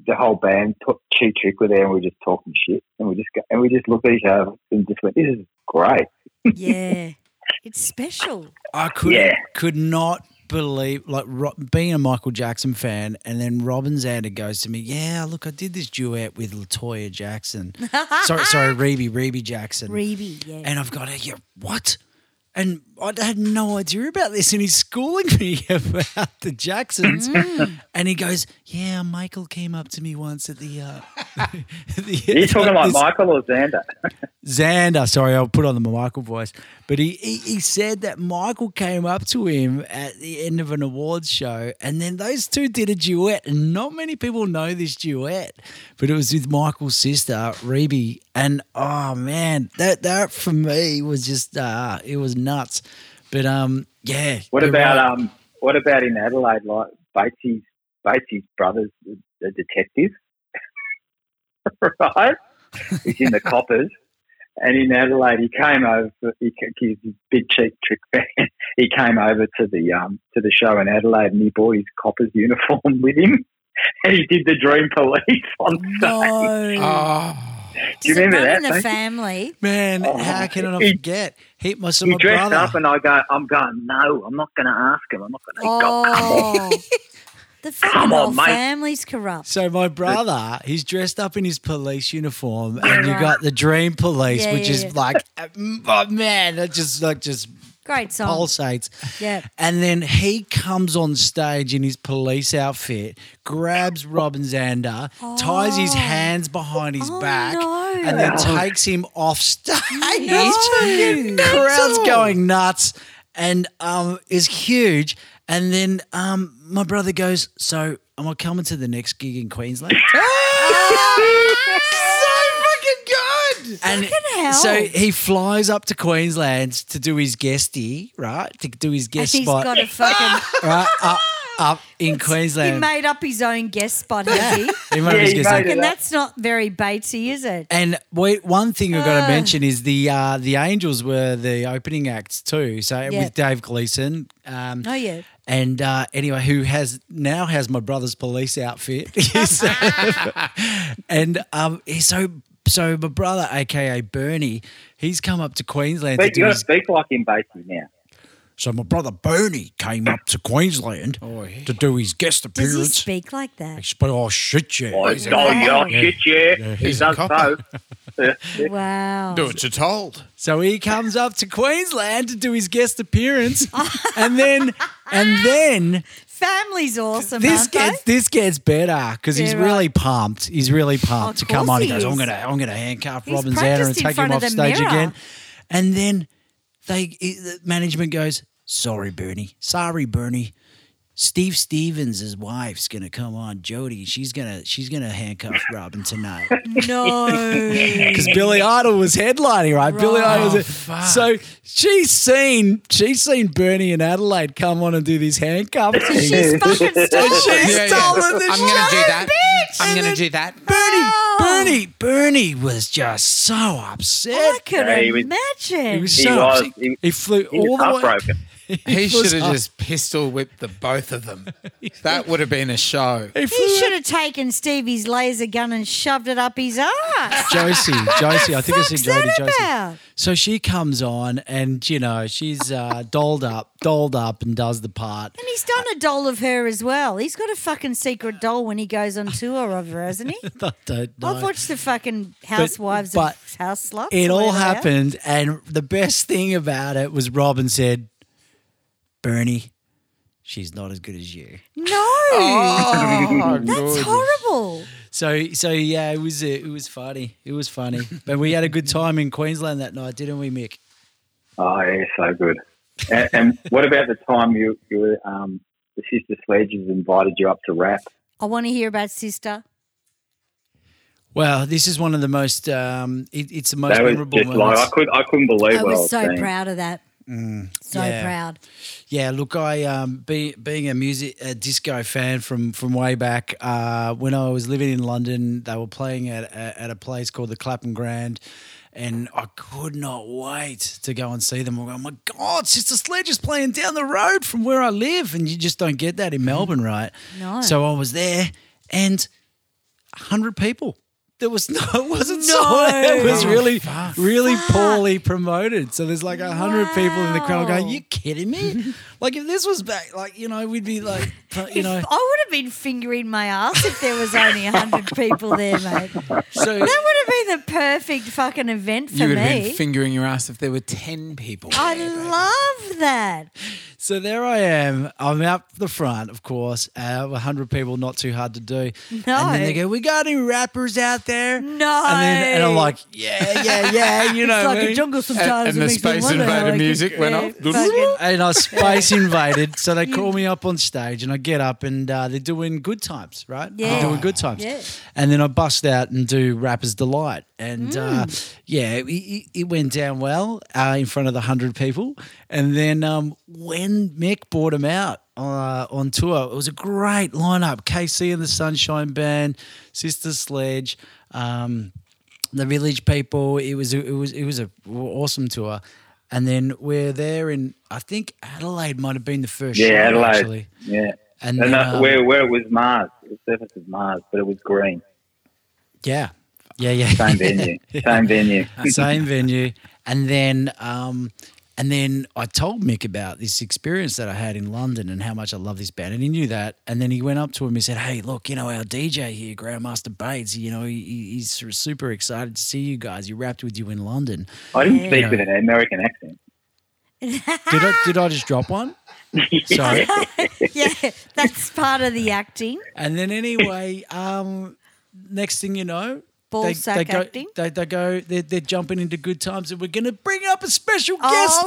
the whole band, t- Cheap Trick were there, and we were just talking shit, and we just go, and we just looked at each other and just went, "This is great." Yeah, [laughs] it's special. I could Yeah. could not believe like being a Michael Jackson fan, and then Robin Zander goes to me, "Yeah, look, I did this duet with Latoya Jackson. [laughs] sorry, sorry, Rebbie, Rebbie Jackson." Rebbie, yeah. And I've got a yeah, what? And I had no idea about this. And he's schooling me [laughs] about the Jacksons. Mm. And he goes, Yeah, Michael came up to me once at the. Uh, [laughs] the Are you talking like this- Michael or Zander? [laughs] Zander, sorry, I'll put on the Michael voice. But he, he, he said that Michael came up to him at the end of an awards show, and then those two did a duet. And not many people know this duet, but it was with Michael's sister, Rebbie. And oh man, that that for me was just uh it was nuts. But um yeah. What about right. um? What about in Adelaide? Like Batesy's Batesy's brother's a detective, [laughs] right? He's in the [laughs] coppers. And in Adelaide, he came over. He, he's a big cheap trick fan. [laughs] He came over to the um, to the show in Adelaide, and he brought his coppers uniform with him, and he did the Dream Police on stage. No. Oh, Do you remember that? in the family? Man, Oh, how can I not he- forget? He my, so He dressed brother. up, and I go, I'm going. No, I'm not going to ask him. I'm not going to. Oh. [laughs] [laughs] the fucking Come on, whole mate. family's corrupt. So my brother, he's dressed up in his police uniform, and you got the Dream Police, Yeah, which yeah, is yeah. like, [laughs] oh man, that just like just Great song. pulsates. Yeah. And then he comes on stage in his police outfit, grabs Robin Zander, ties his hands behind his Oh, back, no. and then takes him off stage. No. Crowd's going nuts and um, is huge. And then um, my brother goes, So am I coming to the next gig in Queensland? [laughs] so fucking good. And hell. so he flies up to Queensland to do his guestie, right? To do his And guest he's spot, got a fucking. [laughs] right? Up, up in Queensland. He made up his own guest spot, has he? He made Yeah, his he guest made spot. it. And that's not very Batesy, is it? And wait, one thing I've got to mention is the uh, the Angels were the opening acts too. So Yeah. with Dave Gleeson. Um, Oh, yeah. And uh, anyway, who has now has my brother's police outfit, [laughs] [laughs] and um, he's so so my brother, aka Bernie, he's come up to Queensland But to you got to speak like him, basically now. So my brother Bernie came up to Queensland to do his guest appearance. Does he appearance. speak like that? He spoke, oh shit, yeah. Oh, he's a oh, copper. yeah, shit, yeah. He He's a does copper. so. [laughs] Wow. do what you're told. So he comes up to Queensland to do his guest appearance, [laughs] and then and then Family's awesome. this aren't gets they? this gets better because he's right. really pumped. He's really pumped Of to come on. He he goes, "I'm gonna I'm gonna handcuff He's Robin Zander and take him off stage mirror. again." And then they the management goes, "Sorry, Bernie. Sorry, Bernie." Steve Stevens' wife's gonna come on, Jody. She's gonna she's gonna handcuff Robin tonight. [laughs] No. because Billy Idol was headlining, right? Billy Right. Idol. Oh, Was fuck. so she's seen she's seen Bernie and Adelaide come on and do this handcuff thing. She's fucking stolen. She's Yeah, yeah. stolen the I'm gonna do show, that. bitch. I'm gonna do that. Bernie, Oh. Bernie, Bernie was just so upset. I could Yeah, he was- imagine. He was He so was. upset. He- He flew He all was the way. heartbroken. He should have just pistol whipped the both of them. [laughs] That would have been a show. He he should have taken Stevie's laser gun and shoved it up his ass. [laughs] Josie, Josie, I think I said What's Jody Josie. about? So she comes on and you know she's uh, dolled up, dolled up, and does the part. And he's done a doll of her as well. He's got a fucking secret doll when he goes on tour of her, hasn't he? [laughs] I don't know. I've watched the fucking Housewives but of House Sluts. It all whatever they are. happened, and the best thing about it was Robin said, "Bernie, she's not as good as you." No, Oh, [laughs] that's good. horrible. So, so yeah, it was it was funny. It was funny, but we had a good time in Queensland that night, didn't we, Mick? Oh, yeah, so good. And, and what about the time you, you were, um, the Sister Sledges invited you up to rap? I want to hear about Sister. Well, this is one of the most. Um, it, it's the most That was memorable just like, moments. I, could, I couldn't believe I what I was was so seeing. proud of that. So Mm, yeah. proud. Yeah, look, I um, be, being a music a disco fan from from way back uh, when I was living in London, they were playing at at a place called the Clapham Grand, and I could not wait to go and see them. I'm going, oh my God, Sister Sledge is playing down the road from where I live, and you just don't get that in Melbourne, right? No. So I was there, and hundred people. There was no, it wasn't No. so. It was Oh, really, fuck. really poorly promoted. So there's like a hundred people in the crowd going, "You kidding me?" like if this was back, like you know, we'd be like, you know, If- I would have been fingering my ass if there was only a hundred people there, mate. [laughs] So that would have been the perfect fucking event for You would have been fingering your ass if there were 10 people. I love that. so there I am. I'm out the front, of course. Uh, a hundred people, not too hard to do. No. And then they go, "We got any rappers out there?" No. And then and I'm like, "Yeah, yeah, yeah." You [laughs] know, it's like me. a jungle sometimes. and it the Space Invader I music went yeah, off. and I space [laughs] invaded. So they call me up on stage, and I get up, and uh, they're doing good times, right? Yeah. they're doing good times. Yeah. And then I bust out and do Rapper's Delight, and uh, Mm. yeah, it, it, it went down well uh, in front of the hundred people. And then um, when Mick brought him out. Uh, on tour, it was a great lineup. KC and the Sunshine Band, Sister Sledge, um, the village people. It was it was it was a awesome tour, and then we're there in I think Adelaide might have been the first Yeah, show Adelaide. actually, Yeah. and, And then, um, where where it was Mars, the surface of Mars, but it was green. yeah, yeah, yeah, Same [laughs] venue. Same venue. [laughs] same venue, and then um, and then I told Mick about this experience that I had in London and how much I love this band, and he knew that. And then he went up to him and he said, "Hey, look, you know our DJ here, Grandmaster Baitz. You know he, he's super excited to see you guys. He rapped with you in London. I didn't speak Yeah. with an American accent. Did I did I just drop one? [laughs] Sorry. [laughs] yeah, that's part of the acting. And then anyway, um, next thing you know, Ball they, sack they go, acting? They, they go, they're, they're jumping into good times, and we're going to bring up a special Oh, guest.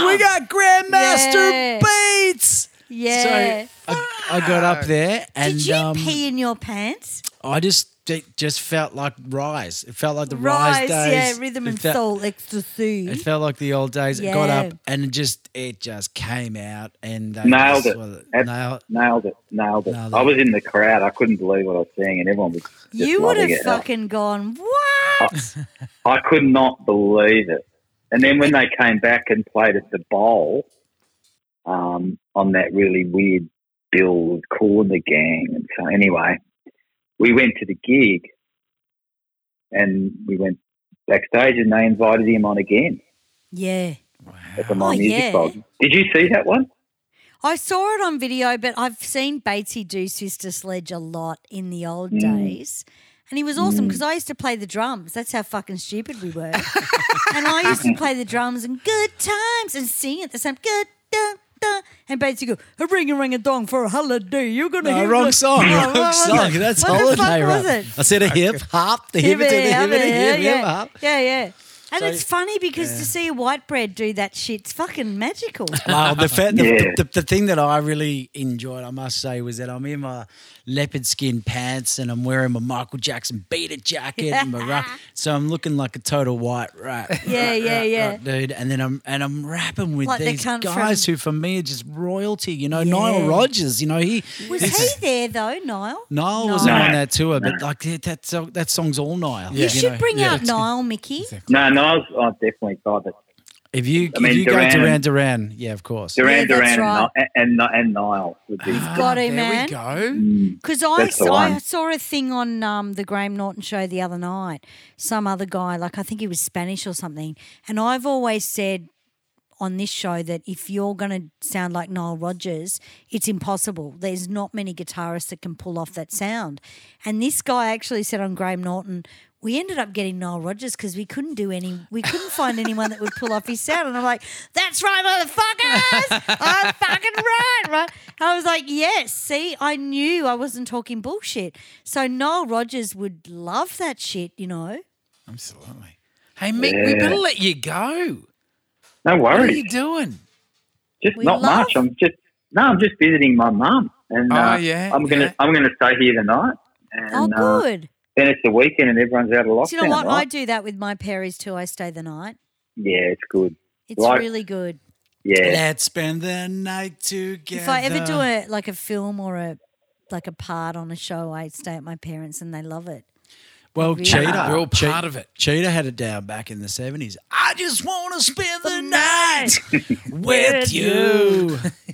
wow. we got Grandmaster Yeah. Baitz. Yeah. So I, I got up there, and Did you um, pee in your pants? I just it just felt like Rise. It felt like the Rise, Rise, days. yeah, rhythm It and felt- soul ecstasy. It felt like the old days. It got up and it just it just came out and they Nailed just- it. well, That's- Nailed, Nailed it. Nailed it. Nailed I was in the crowd. I couldn't believe what I was seeing, and everyone was. Just you would have it. fucking gone, what? [laughs] I could not believe it. And then when they came back and played at the bowl, um, on that really weird bill with Kool and the Gang, and so anyway, we went to the gig, and we went backstage, and they invited him on again Yeah. at the My Oh, Music yeah. Box. Did you see that one? I saw it on video, but I've seen Batesy do Sister Sledge a lot in the old Mm. days. And he was awesome because I used to play the drums. That's how fucking stupid we were. and I used to [laughs] play the drums and good times and sing at the same good da, da. And Batesy go, a ring a ring a dong for a holiday. You're gonna No, hear wrong the-" song. Oh, [laughs] wrong what was song. it? That's what the fuck holiday was it? I said a hip hop, the hip, Hip to the it, hip, hip it, it, hip, yeah, hop. yeah, yeah. And So- it's funny because to see a white bread do that shit's fucking magical. Well, the, fa- the, Yeah. the, the thing that I really enjoyed, I must say, was that I'm in my leopard skin pants and I'm wearing my Michael Jackson beater jacket and my rock. [laughs] So I'm looking like a total white rat. [laughs] Yeah, yeah, yeah. Right, dude. And then I'm and I'm rapping with Like these cunt guys from- who, for me, are just royalty. You know, Yeah. Nile Rodgers. You know, he Was he there though, Nile? Nile wasn't No. on that tour, but like that that, that song's all Nile. You should know? bring Yeah. out Nile, Mickey. No, Niles, oh, definitely. God, that's If you I mean, if you Duran go Duran and- Duran, yeah, of course. Duran Yeah, Duran right. and, and, and, and Nile would be. Got Ah, him, there man. we go. Mm. Because I, saw, I saw a thing on um, the Graham Norton show the other night. Some other guy, like I think he was Spanish or something. And I've always said on this show that if you're going to sound like Nile Rodgers, it's impossible. There's not many guitarists that can pull off that sound. And this guy actually said on Graham Norton, we ended up getting Nile Rodgers because we couldn't do any, we couldn't find anyone that would pull off his sound. And I'm like, that's right, motherfuckers. I'm fucking right, right? I was like, yes, see, I knew I wasn't talking bullshit. So Nile Rodgers would love that shit, you know? Absolutely. Hey, Mick, we better let you go. No worries. What are you doing? Just We not love- much. I'm just no. I'm just visiting my mum, and Oh, uh, yeah, I'm gonna yeah. I'm gonna stay here tonight. And, Oh, uh, good. Then it's the weekend, and everyone's out of lockdown. Do you know what? I do that with my Perrys too. I stay the night. Yeah, it's good. It's Right. really good. Yeah, Let's spend the night together. If I ever do a like a film or a like a part on a show, I stay at my parents and they love it. well, Really? Cheetah, We're all Che- part of it. Cheetah had it down back in the seventies. I just want to spend the night [laughs] with you. [laughs]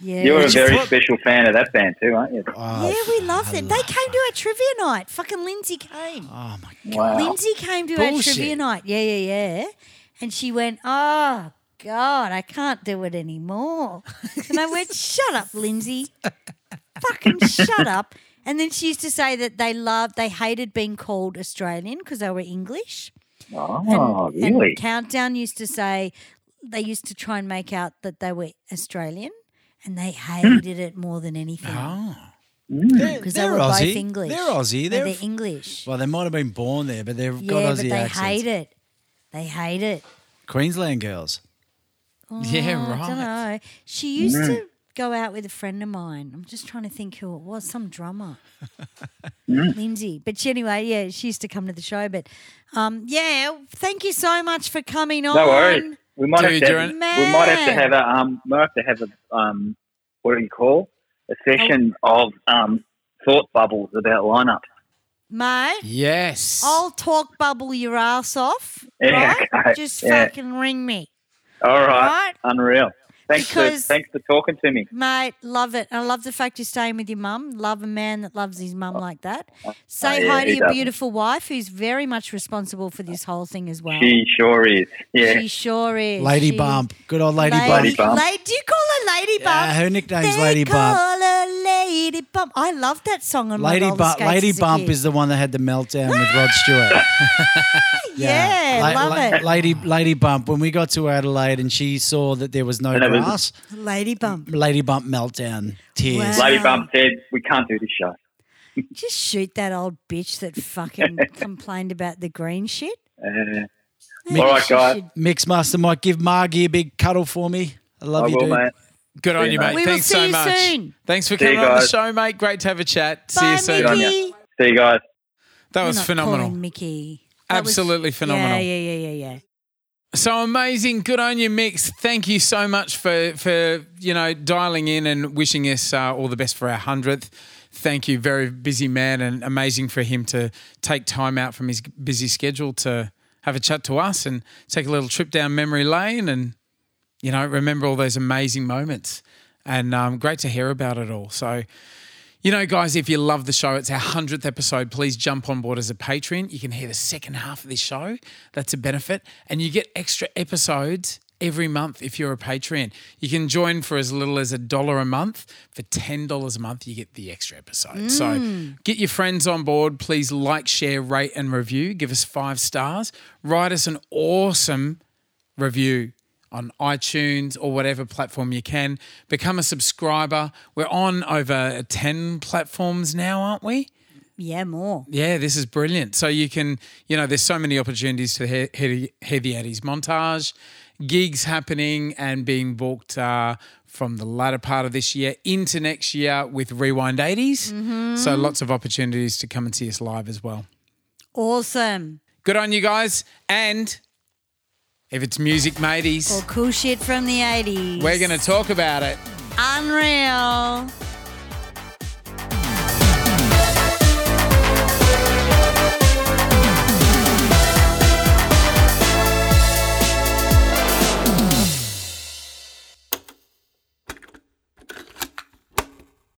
Yeah. you're a very special fan of that band too, aren't you? Oh, yeah, we loved it. They came to our trivia night. Fucking Lindsay came. oh my god! Wow. Lindsay came to our trivia night. Yeah, yeah, yeah. And she went, Oh God, I can't do it anymore. And I went, [laughs] Shut up, Lindsay. Fucking shut up. And then she used to say that they loved, they hated being called Australian because they were English. Oh, and, really? and Countdown used to say they used to try and make out that they were Australian, and they hated it more than anything Oh. Because they They're were both English. They're Aussie. They're, they're English. well, they might have been born there, but they've yeah, got but they accents. hate it. They hate it. Queensland girls. Yeah, Oh, I don't know. She used Mm. to go out with a friend of mine. I'm just trying to think who it was. Some drummer, [laughs] Mm. Lindsay. But she, anyway, yeah, she used to come to the show. But um, yeah, thank you so much for coming on. No worries. We might have to. Have, an- we might have to have a. Um, we might have to have a. Um, what do you call? A session of um, thought bubbles about lineups. mate. Yes. I'll talk bubble your ass off. Yeah, right? okay, Just yeah. fucking ring me. All right. Right. Unreal. Thanks Because- for thanks for talking to me. Mate, love it. I love the fact you're staying with your mum. Love a man that loves his mum oh. like that. Oh, Say yeah, hi to your does. beautiful wife, who's very much responsible for this whole thing as well. She sure is. Yeah. She sure is. Lady She- Bump. Good old Lady, Lady, Bump. Lady Bump. Lady- do you call her Lady Bump? Yeah, her nickname's they Lady call Bump. Her Lady Bump. I love that song on Lady my roller Bump. skates Lady as a Bump kid. is the one that had the meltdown with Rod Stewart. [laughs] [laughs] yeah, La- love la- it. Lady Lady Bump. When we got to Adelaide and she saw that there was no And it was- grass, Lady Bump. Lady Bump meltdown, tears. Wow. Lady Bump said, "We can't do this show." [laughs] Just shoot that old bitch that fucking complained about the green shit. Uh, Maybe All right, she guys. should- Mixmaster might give Margie a big cuddle for me. I love I you, will, dude. mate. Good on See you, you, mate. mate. We Thanks see so much. soon. Thanks for See coming on the guys. show, mate. Great to have a chat. See you soon. on ya. Mickey. See you guys. That We're was not phenomenal. Mickey. That was- Absolutely phenomenal. Yeah, yeah, yeah, yeah, yeah. So amazing. Good on you, Mix. Thank you so much for for you know dialing in and wishing us uh, all the best for our hundredth. Thank you, very busy man, and amazing for him to take time out from his busy schedule to have a chat to us and take a little trip down memory lane and you know remember all those amazing moments. And um, great to hear about it all. So. You know, guys, if you love the show, it's our 100th episode. Please jump on board as a patron. You can hear the second half of this show. That's a benefit. And you get extra episodes every month if you're a patron. You can join for as little as a dollar a month. For $10 a month, you get the extra episode. So get your friends on board. Please like, share, rate, and review. Give us five stars. Write us an awesome review on iTunes or whatever platform you can. Become a subscriber. We're on over 10 platforms now, aren't we? Yeah, more. Yeah, this is brilliant. So you can, you know, there's so many opportunities to hear, hear, hear the 80's montage, gigs happening and being booked uh, from the latter part of this year into next year with Rewind 80s. So lots of opportunities to come and see us live as well. Awesome. Good on you guys. And if it's music, mateys, Or cool shit from the 80s. we're going to talk about it. Unreal.